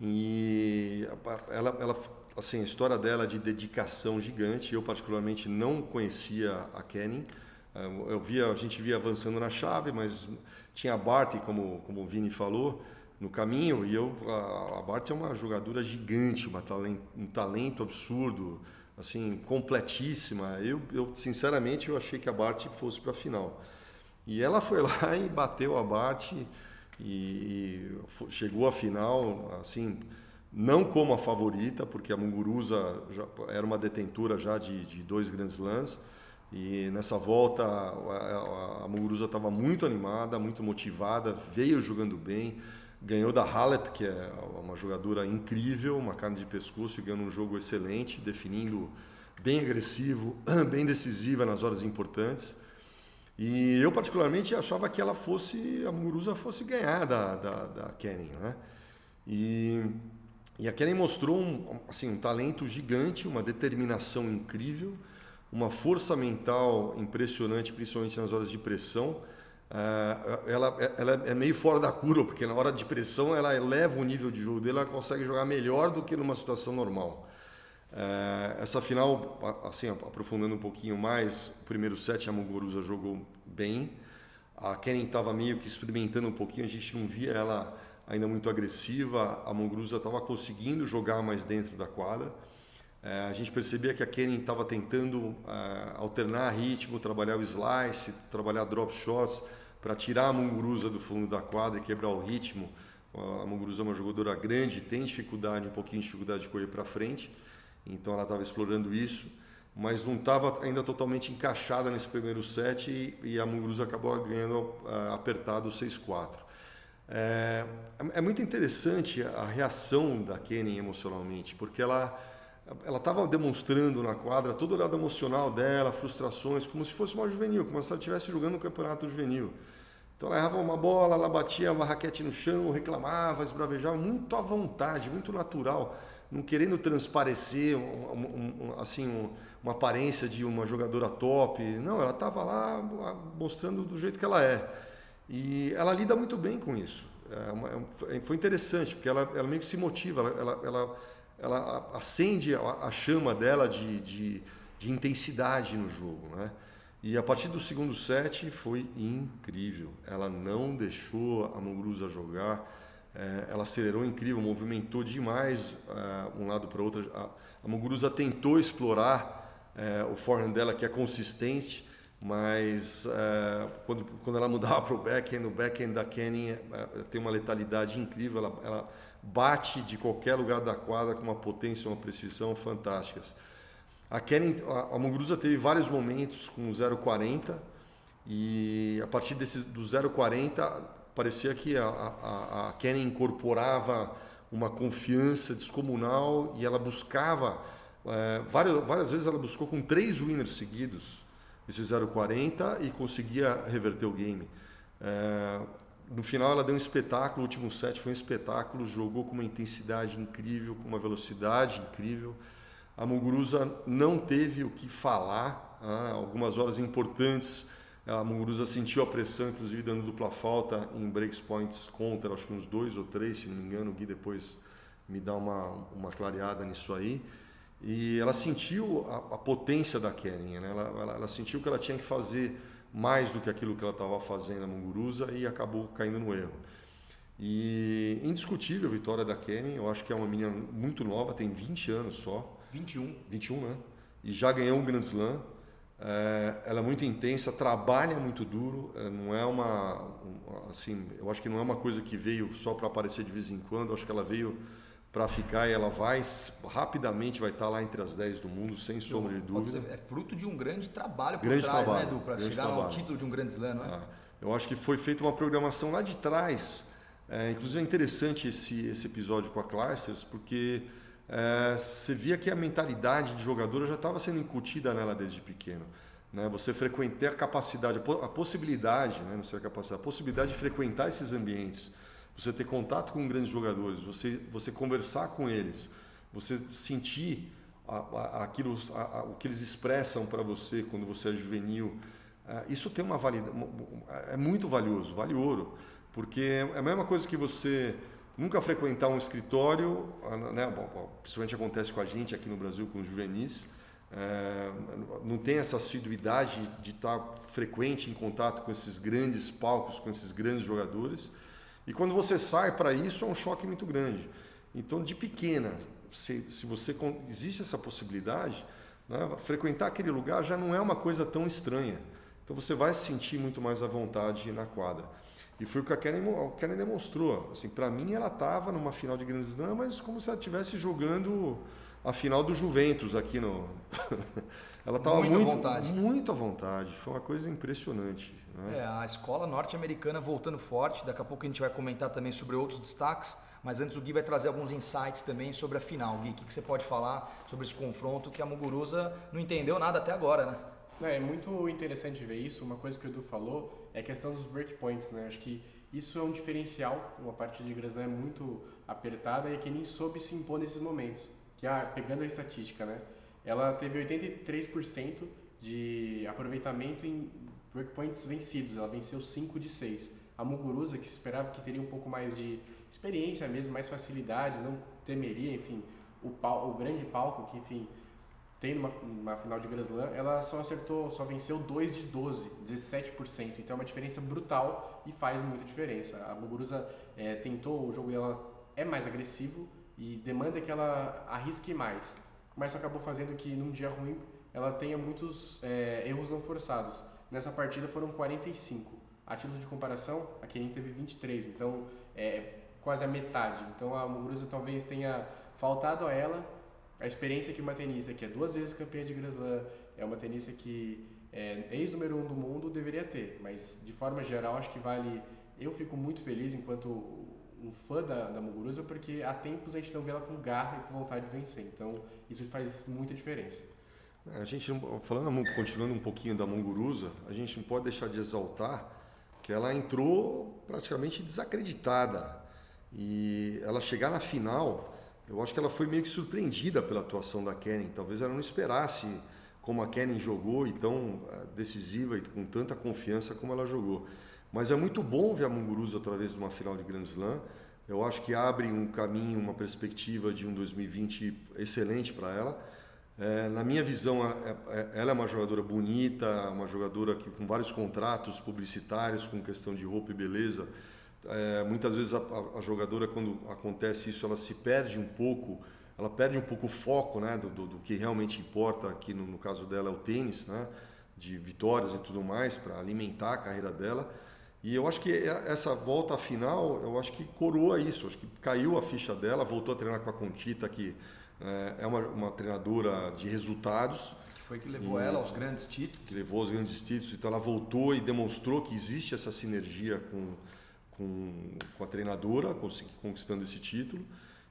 E ela, ela assim, a história dela de dedicação gigante, eu particularmente não conhecia a Kenny. Eu via, a gente via avançando na chave, mas tinha a Bart, como, como o Vini falou, no caminho e eu a, a Bart é uma jogadora gigante, uma talento, um talento absurdo, assim completíssima. Eu, eu sinceramente eu achei que a Bart fosse para a final. E ela foi *laughs* lá e bateu a Bart e, e chegou à final assim não como a favorita porque a Munguruza já, era uma detentora já de, de dois grandes slams. E nessa volta a, a, a Muguruza estava muito animada, muito motivada, veio jogando bem Ganhou da Halep, que é uma jogadora incrível, uma carne de pescoço, ganhando um jogo excelente, definindo bem agressivo, *clears throat* bem decisiva nas horas importantes. E eu particularmente achava que ela fosse, a Muguruza fosse ganhar da, da, da né? E, e a Kenny mostrou um, assim, um talento gigante, uma determinação incrível, uma força mental impressionante, principalmente nas horas de pressão Uh, ela, ela é meio fora da curva, porque na hora de pressão ela eleva o nível de jogo dele, ela consegue jogar melhor do que numa situação normal. É, essa final, assim, aprofundando um pouquinho mais, o primeiro set a Muguruza jogou bem. A Kenin estava meio que experimentando um pouquinho, a gente não via ela ainda muito agressiva. A Muguruza estava conseguindo jogar mais dentro da quadra. É, a gente percebia que a Kenin estava tentando é, alternar ritmo, trabalhar o slice, trabalhar drop shots para tirar a Muguruza do fundo da quadra e quebrar o ritmo. A Muguruza é uma jogadora grande, tem dificuldade, um pouquinho de dificuldade de correr para frente. Então ela estava explorando isso, mas não estava ainda totalmente encaixada nesse primeiro set e, e a Muguruza acabou ganhando uh, apertado 6-4. É, é, muito interessante a reação da Kenny emocionalmente, porque ela ela estava demonstrando na quadra todo o lado emocional dela, frustrações, como se fosse uma juvenil, como se ela estivesse jogando um campeonato juvenil. Então ela errava uma bola, ela batia uma raquete no chão, reclamava, esbravejava, muito à vontade, muito natural não querendo transparecer um, um, um, assim, uma aparência de uma jogadora top. Não, ela estava lá mostrando do jeito que ela é. E ela lida muito bem com isso. É uma, é foi interessante, porque ela, ela meio que se motiva, ela, ela, ela, ela acende a, chama dela de, de, de, intensidade no jogo. Né? E a partir do segundo set foi incrível. Ela não deixou a Muguruza jogar é, ela acelerou incrível, movimentou demais uh, um lado para outro. A, Muguruza tentou explorar uh, o forehand dela, que é consistente, mas quando, quando ela *laughs* mudava para o backhand, o backhand da Kenny tem uma letalidade incrível. Ela, ela, bate de qualquer lugar da quadra com uma potência, uma precisão fantásticas. A Kenny, a, Muguruza teve vários momentos com 0,40 e a partir desse, do 0,40 parecia que a, a, a incorporava uma confiança descomunal e ela buscava, é, várias, várias vezes ela buscou com três winners seguidos, esse 0,40 e conseguia reverter o game. É, no final ela deu um espetáculo, o último set foi um espetáculo, jogou com uma intensidade incrível, com uma velocidade incrível. A Muguruza não teve o que falar, ah, algumas horas importantes a Muguruza sentiu a pressão, inclusive dando dupla falta em breaks points contra, acho que uns dois ou três, se não me engano. O Gui depois me dá uma, uma clareada nisso aí. E ela sentiu a, a potência da Keren, né? Ela, ela, ela, sentiu que ela tinha que fazer mais do que aquilo que ela estava fazendo na Muguruza e acabou caindo no erro. E indiscutível a vitória da Keren, eu acho que é uma menina muito nova, tem 20 anos só. 21. 21, né? E já ganhou um Grand Slam. É, ela é muito intensa, trabalha muito duro, é, não é uma assim, eu acho que não é uma coisa que veio só para aparecer de vez em quando, acho que ela veio para ficar e ela vai rapidamente vai estar lá entre as 10 do mundo, sem sombra de dúvida. Ser, é fruto de um grande trabalho por grande trás, trabalho, né, Edu, para chegar trabalho. ao título de um grande slam, não é? Ah, eu acho que foi feita uma programação lá de trás. É, inclusive é interessante esse, esse episódio com a Classers, porque é, você via que a mentalidade de jogadora já estava sendo incutida nela desde pequeno. Né? Você frequentar a capacidade, a possibilidade, né? não sei a capacidade, a possibilidade de frequentar esses ambientes, você ter contato com grandes jogadores, você, você conversar com eles, você sentir a, a, aquilo, a, o que eles expressam para você quando você é juvenil, é, isso tem uma validade, é muito valioso, vale ouro, porque é a mesma coisa que você nunca frequentar um escritório, né, principalmente acontece com a gente aqui no Brasil, com os juvenis, é, não tem essa assiduidade de estar frequente em contato com esses grandes palcos, com esses grandes jogadores. E quando você sai para isso, é um choque muito grande. Então, de pequena, se, se você existe essa possibilidade, né, frequentar aquele lugar já não é uma coisa tão estranha. Então, você vai se sentir muito mais à vontade na quadra. E foi o que a Karen, a demonstrou. Assim, para mim, ela estava numa final de Grand Slam, mas como se ela estivesse jogando a final do Juventus aqui no. *laughs* ela estava muito, muito, à vontade. muito à vontade. Foi uma coisa impressionante. Né? É, a escola norte-americana voltando forte. Daqui a pouco a gente vai comentar também sobre outros destaques. Mas antes o Gui vai trazer alguns insights também sobre a final. Gui, o que, que você pode falar sobre esse confronto que a Muguruza não entendeu nada até agora, né? É, é muito interessante ver isso. Uma coisa que o Edu falou é a questão dos breakpoints, né? Acho que isso é um diferencial. Uma partida de Grand é muito apertada e que nem soube se impor nesses momentos. Que, ah, pegando a estatística, né? Ela teve 83% de aproveitamento em breakpoints vencidos. Ela venceu 5 de 6. A Muguruza, que se esperava que teria um pouco mais de experiência mesmo, mais facilidade, não temeria, enfim, o, o grande palco, que enfim, tem numa, numa final de Grand Slam, ela só acertou, só venceu 2 de 12, 17%. Então é uma diferença brutal e faz muita diferença. A Muguruza é, tentou, o jogo dela é mais agressivo e demanda que ela arrisque mais. Mas acabou fazendo que num dia ruim ela tenha muitos é, erros não forçados. Nessa partida foram 45. A título de comparação, a Kenin teve 23, então é quase a metade. Então a Muguruza talvez tenha faltado a ela a experiência que uma tenista que é duas vezes campeã de Grand Slam, é uma tenista que é ex-número um do mundo, deveria ter. Mas, de forma geral, acho que vale... Eu fico muito feliz enquanto um fã da, da Muguruza, porque há tempos a gente não vê ela com garra e com vontade de vencer. Então, isso faz muita diferença. A gente, falando, continuando um pouquinho da Muguruza, a gente não pode deixar de exaltar que ela entrou praticamente desacreditada. E ela chegar na final eu acho que ela foi meio que surpreendida pela atuação da Kenny. Talvez ela não esperasse como a Kenny jogou e tão eh, decisiva e com tanta confiança como ela jogou. Mas é muito bom ver a Munguruza através de uma final de Grand Slam. Eu acho que abre um caminho, uma perspectiva de um 2020 excelente para ela. É, na minha visão, ela é uma jogadora bonita, uma jogadora que, com vários contratos publicitários, com questão de roupa e beleza. É, muitas vezes a, a, a, jogadora, quando acontece isso, ela se perde um pouco, ela perde um pouco o foco né, do, do, do que realmente importa, aqui no, no, caso dela é o tênis, né, de vitórias e tudo mais, para alimentar a carreira dela. E eu acho que essa volta final, eu acho que coroa isso, acho que caiu a ficha dela, voltou a treinar com a Contita, que é, é uma, uma treinadora de resultados. Que foi que levou e, ela aos grandes títulos. Que levou aos grandes títulos, então ela voltou e demonstrou que existe essa sinergia com com, com a treinadora, conquistando esse título.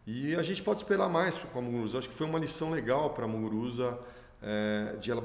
E a gente pode esperar mais com a Muguruza. Acho que foi uma lição legal para a Muguruza é, de ela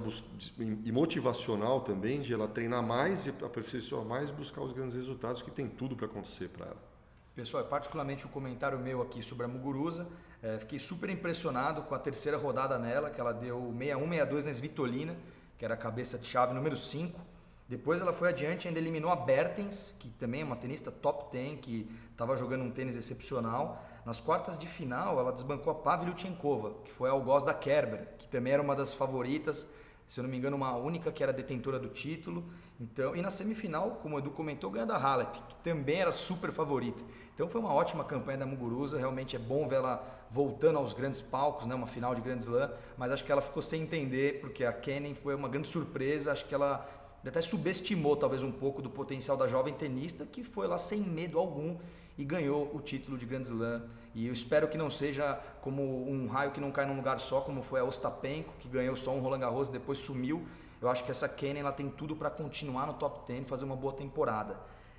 e motivacional também, de ela treinar mais e aperfeiçoar mais e buscar os grandes resultados que tem tudo para acontecer para ela. Pessoal, é particularmente um comentário meu aqui sobre a Muguruza. É, fiquei super impressionado com a terceira rodada nela, que ela deu 61-62 na Svitolina, que era a cabeça de chave número 5. Depois ela foi adiante, ainda eliminou a Bertens, que também é uma tenista top 10, que estava jogando um tênis excepcional. Nas quartas de final, ela desbancou a Pavlyuchenkova, que foi a algoz da Kerber, que também era uma das favoritas, se eu não me engano, uma única que era detentora do título. Então, e na semifinal, como o Edu comentou, ganhou da Halep, que também era super favorita. Então foi uma ótima campanha da Muguruza, realmente é bom ver ela voltando aos grandes palcos, né, uma final de Grand Slam, mas acho que ela ficou sem entender, porque a Kennen foi uma grande surpresa, acho que ela até subestimou talvez um pouco do potencial da jovem tenista que foi lá sem medo algum e ganhou o título de Grand Slam. E eu espero que não seja como um raio que não cai num lugar só, como foi a Ostapenko, que ganhou só um Roland Garros e depois sumiu. Eu acho que essa Kennen ela tem tudo para continuar no top 10 e fazer uma boa temporada.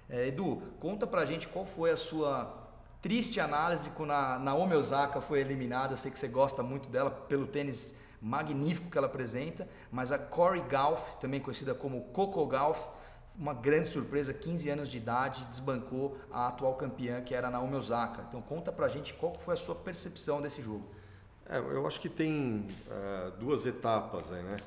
É, Edu, conta pra gente qual foi a sua triste análise quando a Naomi Osaka foi eliminada. Eu sei que você gosta muito dela pelo tênis magnífico que ela apresenta, mas a Corey Golf, também conhecida como Coco Golf, uma grande surpresa, 15 anos de idade, desbancou a atual campeã, que era Naomi Osaka. Então conta pra gente qual foi a sua percepção desse jogo. É, eu acho que tem uh, duas etapas aí, né?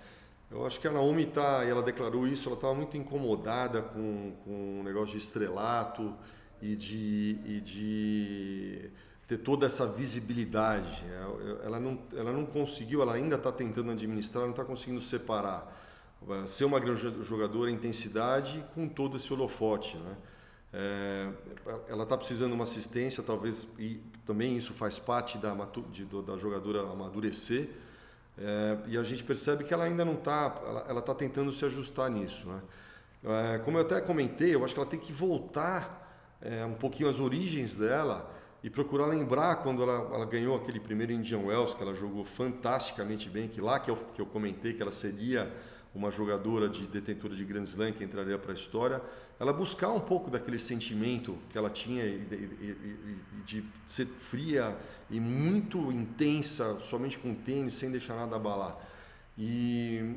Eu acho que a Naomi tá, e ela declarou isso, ela estava muito incomodada com, com o negócio de estrelato e de, e de ter toda essa visibilidade. É, ela não, ela não conseguiu, ela ainda está tentando administrar, não está conseguindo separar. Ser uma grande jogadora, intensidade com todo esse holofote. Né? É, ela está precisando de uma assistência, talvez, e também isso faz parte da, de, da jogadora amadurecer. É, e a gente percebe que ela ainda não está, ela está tentando se ajustar nisso. Né? É, como eu até comentei, eu acho que ela tem que voltar é, um pouquinho às origens dela e procurar lembrar quando ela, ela, ganhou aquele primeiro Indian Wells, que ela jogou fantasticamente bem, que lá que eu, que eu comentei que ela seria uma jogadora de detentora de Grand Slam que entraria para a história, ela buscar um pouco daquele sentimento que ela tinha de, de, ser fria e muito intensa, somente com tênis, sem deixar nada abalar. E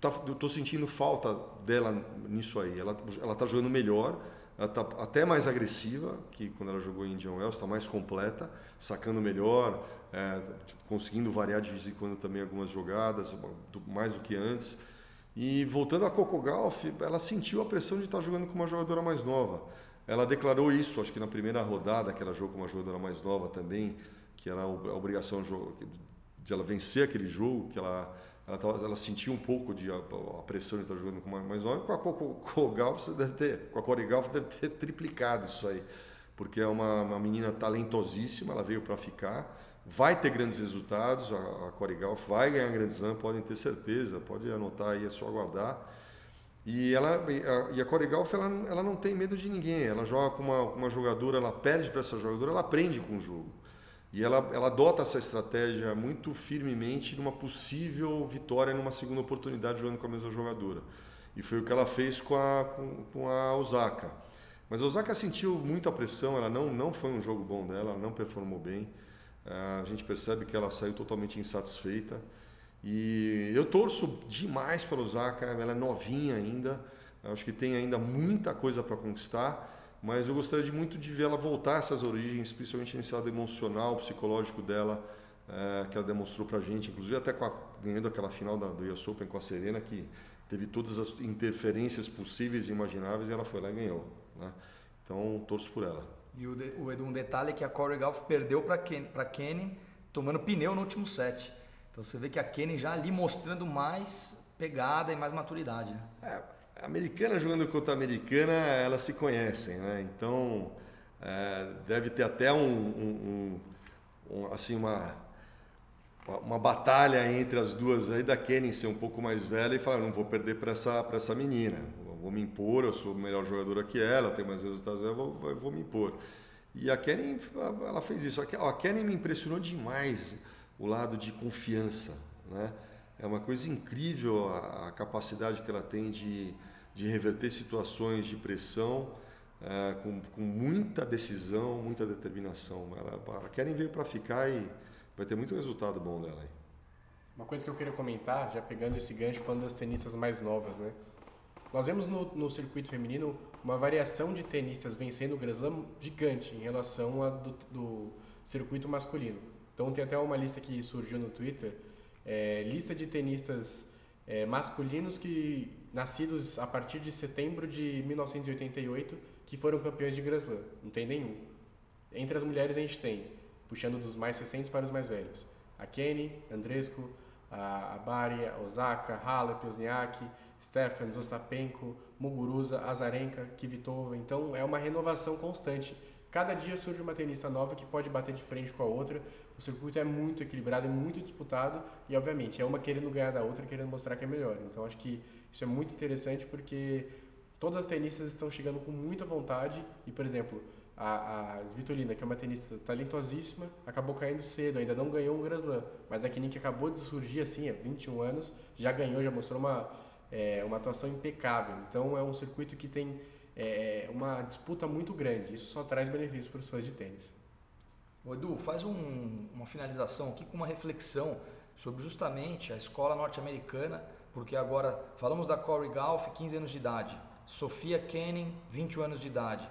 tá, eu estou sentindo falta dela nisso aí. Ela está jogando melhor, ela está até mais agressiva que quando ela jogou em Indian Wells, está mais completa, sacando melhor, é, conseguindo variar de vez em quando também algumas jogadas, mais do que antes. E voltando a Coco Golf, ela sentiu a pressão de estar jogando com uma jogadora mais nova. Ela declarou isso, acho que na primeira rodada que ela jogou com uma jogadora mais nova também, que era a obrigação de ela vencer aquele jogo, que ela ela, tava, ela sentia um pouco de a, a pressão de estar jogando com mais nova. Com a Coco Golf deve ter, com a Corey Golf deve ter triplicado isso aí, porque é uma, uma menina talentosíssima, ela veio para ficar, vai ter grandes resultados, a, a Corey Golf vai ganhar Grand Slam, podem ter certeza, pode anotar aí, é só aguardar. E, ela, e a Corey Golf, ela, ela não tem medo de ninguém, ela joga com uma, uma jogadora, ela perde para essa jogadora, ela aprende com o jogo. E ela, ela adota essa estratégia muito firmemente numa possível vitória numa segunda oportunidade jogando com a mesma jogadora. E foi o que ela fez com a, com, com a Osaka. Mas a Osaka sentiu muita pressão, ela não, não foi um jogo bom dela, ela não performou bem. A gente percebe que ela saiu totalmente insatisfeita. E eu torço demais para a Osaka, ela é novinha ainda, acho que tem ainda muita coisa para conquistar mas eu gostaria de muito de ver ela voltar essas origens, principalmente nesse lado emocional, psicológico dela, é, que ela demonstrou para a gente, inclusive até a, ganhando aquela final da, do US Open com a Serena, que teve todas as interferências possíveis e imagináveis e ela foi lá e ganhou. Né? Então, torço por ela. E o, de, o Edu, um detalhe é que a Corey Golf perdeu para Ken, Kenny tomando pneu no último set. Então você vê que a Kenny já ali mostrando mais pegada e mais maturidade. Né? É, americana jogando contra americana, elas se conhecem, né? Então é, deve ter até um, um, um, assim uma uma batalha entre as duas aí da Kenny ser um pouco mais velha e falar não vou perder para essa para essa menina, vou me impor, eu sou melhor jogadora que ela, tenho mais resultados, eu vou, vou me impor. E a Kenny ela fez isso. A Kenny me impressionou demais o lado de confiança, né? É uma coisa incrível a, a capacidade que ela tem de, de reverter situações de pressão é, com, com, muita decisão, muita determinação. Ela, a Keren veio para ficar e vai ter muito resultado bom dela. Aí. Uma coisa que eu queria comentar, já pegando esse gancho, falando das tenistas mais novas, né? Nós vemos no, no circuito feminino uma variação de tenistas vencendo o Grand Slam gigante em relação ao do, do circuito masculino. Então tem até uma lista que surgiu no Twitter é, lista de tenistas é, masculinos que nascidos a partir de setembro de 1988 que foram campeões de Grand Slam. Não tem nenhum. Entre as mulheres a gente tem, puxando dos mais recentes para os mais velhos, a Kenny, Andrescu, a Bari, a Osaka, Halep, Wozniacki, Stefan, Ostapenko, Muguruza, Azarenka, Kvitova. Então é uma renovação constante. Cada dia surge uma tenista nova que pode bater de frente com a outra. O circuito é muito equilibrado, é muito disputado e, obviamente, é uma querendo ganhar da outra, querendo mostrar que é melhor. Então, acho que isso é muito interessante porque todas as tenistas estão chegando com muita vontade e, por exemplo, a, a Svitolina, que é uma tenista talentosíssima, acabou caindo cedo, ainda não ganhou um Grand Slam, mas a Kenin que acabou de surgir assim, há 21 anos, já ganhou, já mostrou uma, é, uma atuação impecável. Então é um circuito que tem é, uma disputa muito grande, isso só traz benefícios para os fãs de tênis. O Edu, faz um, uma finalização aqui com uma reflexão sobre justamente a escola norte-americana, porque agora falamos da Corey Golf, 15 anos de idade, Sofia Kenning, 21 anos de idade,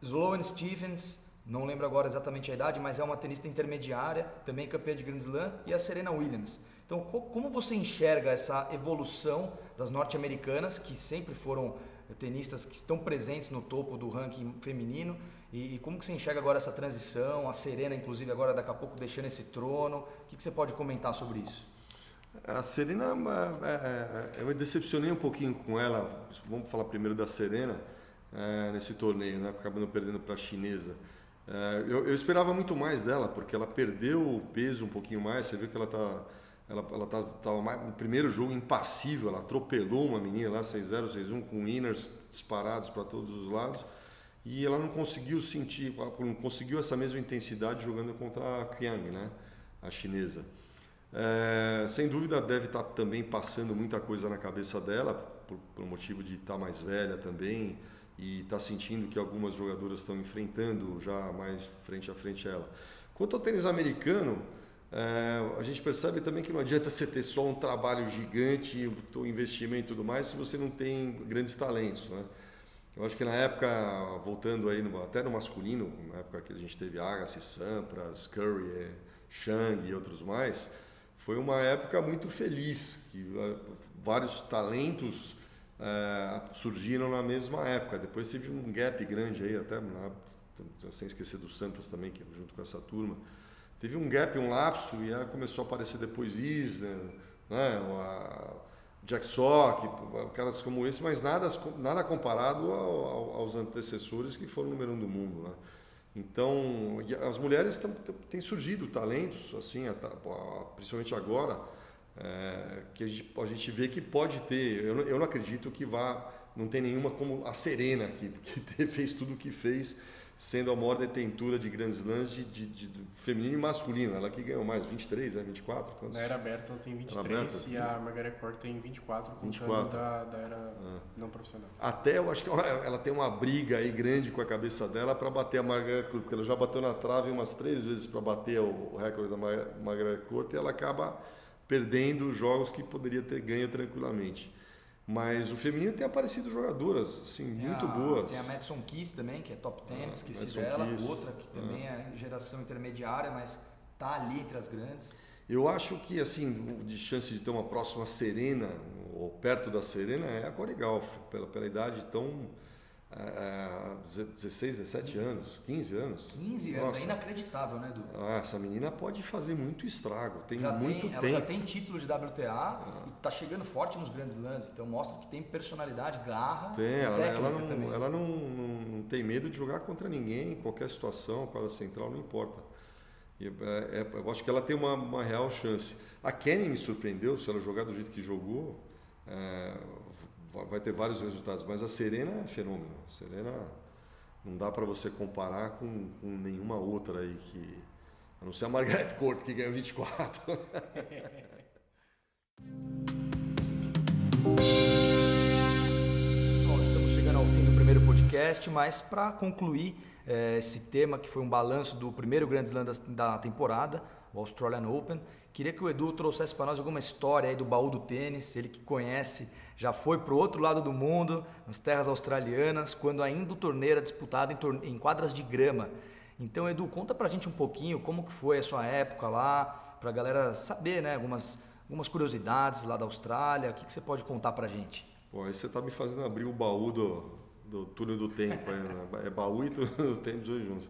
Sloane Stephens, não lembro agora exatamente a idade, mas é uma tenista intermediária, também campeã de Grand Slam, e a Serena Williams. Então, como você enxerga essa evolução das norte-americanas, que sempre foram tenistas que estão presentes no topo do ranking feminino, e, e, como que você enxerga agora essa transição, a Serena, inclusive, agora daqui a pouco deixando esse trono? O que, que você pode comentar sobre isso? A Serena, é, é, é, eu me decepcionei um pouquinho com ela. Vamos falar primeiro da Serena, nesse torneio, né? acabando perdendo para a chinesa. É, eu, eu, esperava muito mais dela, porque ela perdeu o peso um pouquinho mais. Você vê que ela está ela, ela tá, tava mais, no primeiro jogo impassível, ela atropelou uma menina lá, 6-0, 6-1, com inners disparados para todos os lados e ela não conseguiu sentir, não conseguiu essa mesma intensidade jogando contra a Qiang, né? a chinesa. É, sem dúvida deve estar tá também passando muita coisa na cabeça dela, por, por motivo de estar tá mais velha também e estar tá sentindo que algumas jogadoras estão enfrentando já mais frente a frente a ela. Quanto ao tênis americano, é, a gente percebe também que não adianta você ter só um trabalho gigante, o investimento e tudo mais, se você não tem grandes talentos. Né? Eu acho que na época, voltando aí, no, até no masculino, na época que a gente teve Agassi, Sampras, Curry, Chang e outros mais, foi uma época muito feliz, que uh, vários talentos uh, surgiram na mesma época. Depois teve um gap grande aí, até na, sem esquecer do Sampras também, que é junto com essa turma. teve um gap, um lapso, e aí começou a aparecer depois Isner, né? Jack Sock, caras como esse, mas nada, nada comparado ao, aos antecessores que foram o número um do mundo. Né? Então, as mulheres têm surgido talentos, assim, principalmente agora, é, que a gente, a gente vê que pode ter. Eu não, eu não acredito que vá, não tem nenhuma como a Serena aqui, *laughs* porque fez tudo o que fez sendo a maior detentora de grandes lãs de, de, de, de, feminino e masculino. Ela que ganhou mais, 23, é, 24? Quantos? Na era aberta ela tem 23 aberta, e a Margaret Court tem 24, contando 24. Da, da era ah. não profissional. Até eu acho que ela, ela, tem uma briga aí grande com a cabeça dela para bater a Margaret Court, porque ela já bateu na trave umas três vezes para bater o, o recorde da Margaret Court e ela acaba perdendo jogos que poderia ter ganho tranquilamente. Mas o feminino tem aparecido jogadoras, assim, tem muito a, boas. Tem a Madison Kiss também, que é top 10, ah, esqueci Madison dela. Kiss. Outra que também é. é geração intermediária, mas tá ali entre as grandes. Eu acho que, assim, de chance de ter uma próxima Serena, ou perto da Serena, é a Corey Golf, pela, pela idade tão há 16, 17 anos, 15 anos. 15 anos, Nossa. é inacreditável, né, Edu? Ah, essa menina pode fazer muito estrago, tem já muito tem, tempo. Ela já tem título de WTA ah. e está chegando forte nos grandes lances, então mostra que tem personalidade, garra tem, ela, ela, não, também. Ela não, não, não, tem medo de jogar contra ninguém, em qualquer situação, quadra central, não importa. E, é, é, eu acho que ela tem uma, uma real chance. A Kenny me surpreendeu, se ela jogar do jeito que jogou, é, vai ter vários resultados, mas a Serena é fenômeno. A Serena não dá para você comparar com, com, nenhuma outra aí que. A não ser a Margaret Court que ganhou 24. *laughs* Pessoal, estamos chegando ao fim do primeiro podcast, mas para concluir é, esse tema que foi um balanço do primeiro Grand Slam da, da temporada, o Australian Open, queria que o Edu trouxesse para nós alguma história aí do baú do tênis, ele que conhece já foi para o outro lado do mundo, nas terras australianas, quando ainda o torneio era disputado em, em quadras de grama. Então, Edu, conta para a gente um pouquinho como que foi a sua época lá, para a galera saber, né, algumas, algumas curiosidades lá da Austrália. O que, que você pode contar para a gente? Bom, aí você está me fazendo abrir o baú do, do túnel do tempo. Né? é baú e túnel do tempo dois juntos.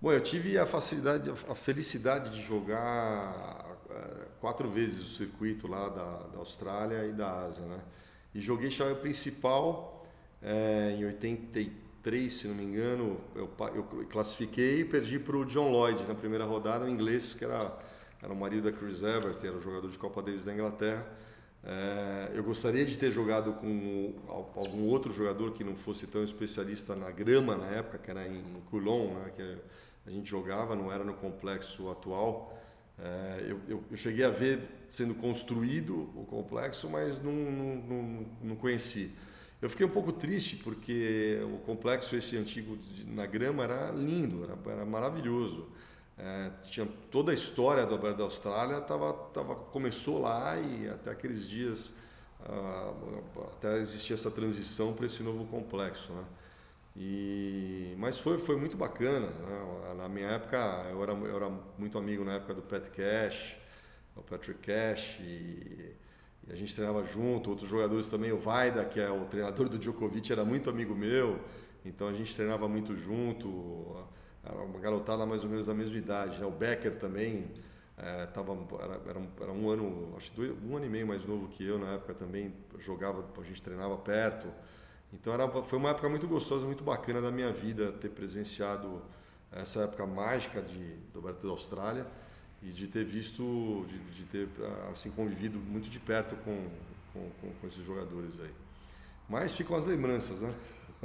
Bom, eu tive a facilidade, a felicidade de jogar é, quatro vezes o circuito lá da, da Austrália e da Ásia, né? E joguei chave principal é, em 83, se não me engano. Eu, eu classifiquei e perdi para o John Lloyd na primeira rodada, um inglês que era, era o marido da Chris Evert, era o jogador de Copa Davis da Inglaterra. É, eu gostaria de ter jogado com algum outro jogador que não fosse tão especialista na grama na época, que era em Coulon, né, que a gente jogava, não era no complexo atual. É, eu, eu, eu, cheguei a ver sendo construído o complexo, mas não, não, não, conheci. Eu fiquei um pouco triste porque o complexo esse antigo na grama era lindo, era, era maravilhoso. É, tinha toda a história do Alberto da Austrália tava, tava, começou lá e até aqueles dias ah, até existia essa transição para esse novo complexo. Né? E, mas foi, foi muito bacana. Né? Na minha época, eu era, eu era muito amigo na época do Pat Cash, o Patrick Cash, e, e, a gente treinava junto. Outros jogadores também, o Vaida, que é o treinador do Djokovic, era muito amigo meu, então a gente treinava muito junto. Uma garotada mais ou menos da mesma idade. Né? O Becker também. É, tava, era, era, um, era um ano, acho que um ano e meio mais novo que eu na época também, jogava, a gente treinava perto. Então era, foi uma época muito gostosa, muito bacana da minha vida ter presenciado essa época mágica de, do Aberto da Austrália e de ter visto, de, de, ter assim convivido muito de perto com, com, com esses jogadores aí. Mas ficam as lembranças, né?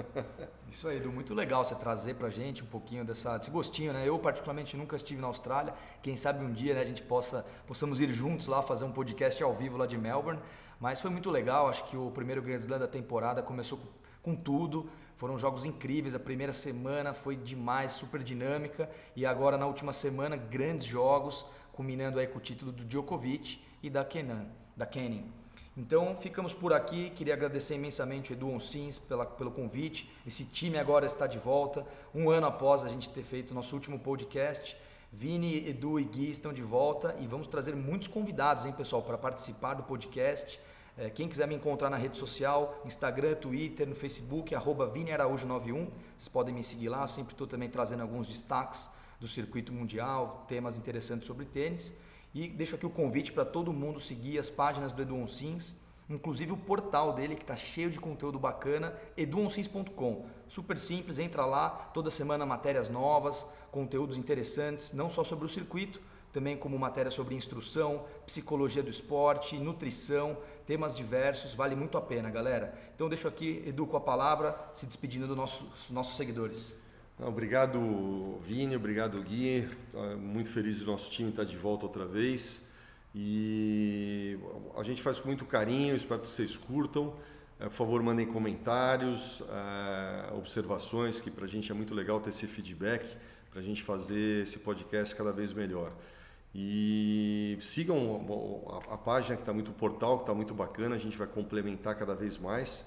*laughs* Isso aí, Edu, muito legal você trazer pra gente um pouquinho dessa, desse gostinho, né? Eu particularmente nunca estive na Austrália, quem sabe um dia né, a gente possa possamos ir juntos lá fazer um podcast ao vivo lá de Melbourne, mas foi muito legal, acho que o primeiro Grand Slam da temporada começou com tudo, foram jogos incríveis, a primeira semana foi demais, super dinâmica e agora na última semana grandes jogos, culminando aí com o título do Djokovic e da Kenan, da Kenin. Então ficamos por aqui. Queria agradecer imensamente o Edu Onsins pela, pelo convite. Esse time agora está de volta, um ano após a gente ter feito nosso último podcast. Vini, Edu e Gui estão de volta e vamos trazer muitos convidados, hein, pessoal, para participar do podcast. É, quem quiser me encontrar na rede social, Instagram, Twitter, no Facebook, arroba Vini Araújo 91, vocês podem me seguir lá, sempre estou também trazendo alguns destaques do circuito mundial, temas interessantes sobre tênis. E deixo aqui o convite para todo mundo seguir as páginas do Edu Onsins, inclusive o portal dele que está cheio de conteúdo bacana, eduonsins.com. Super simples, entra lá, toda semana matérias novas, conteúdos interessantes, não só sobre o circuito, também como matéria sobre instrução, psicologia do esporte, nutrição, temas diversos, vale muito a pena, galera. Então deixo aqui, Edu, com a palavra, se despedindo dos nossos, nossos seguidores. Obrigado, Vini, obrigado, Gui. Muito feliz do nosso time estar de volta outra vez. E a gente faz com muito carinho, espero que vocês curtam. É, por favor, mandem comentários, é, observações, que para a gente é muito legal ter esse feedback, para a gente fazer esse podcast cada vez melhor. E sigam a, página que está muito portal, que está muito bacana, a gente vai complementar cada vez mais.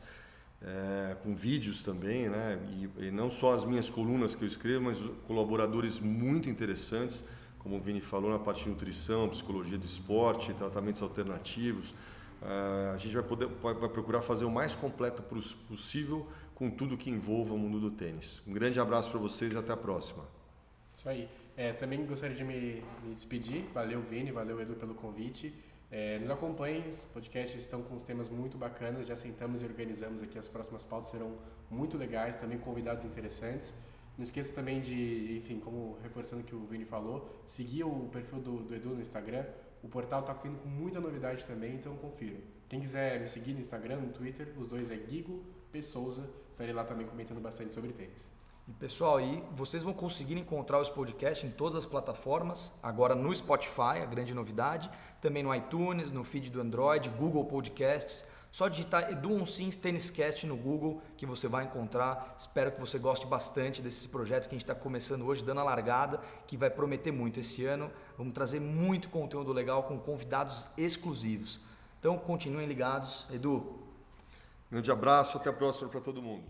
É, com vídeos também, né? E, e, não só as minhas colunas que eu escrevo, mas colaboradores muito interessantes, como o Vini falou, na parte de nutrição, psicologia do esporte, tratamentos alternativos. É, a gente vai, poder, vai procurar fazer o mais completo possível com tudo que envolva o mundo do tênis. Um grande abraço para vocês e até a próxima. Isso aí. É, também gostaria de me, me, despedir. Valeu, Vini, valeu, Edu, pelo convite. É, nos acompanhem, os podcasts estão com os temas muito bacanas. Já sentamos e organizamos aqui as próximas pautas, serão muito legais, também convidados interessantes. Não esqueça também de, enfim, como reforçando o que o Vini falou, seguir o perfil do, do Edu no Instagram. O portal está vindo com muita novidade também, então confira. Quem quiser me seguir no Instagram, no Twitter, os dois é Guigo P. Souza. Estarei lá também comentando bastante sobre tênis. E pessoal, vocês vão conseguir encontrar os podcasts em todas as plataformas, agora no Spotify, a grande novidade, também no iTunes, no feed do Android, Google Podcasts. Só digitar Edu Unsins Cast no Google que você vai encontrar. Espero que você goste bastante desses projetos que a gente está começando hoje, dando a largada, que vai prometer muito esse ano. Vamos trazer muito conteúdo legal com convidados exclusivos. Então continuem ligados. Edu. Grande abraço, até a próxima para todo mundo.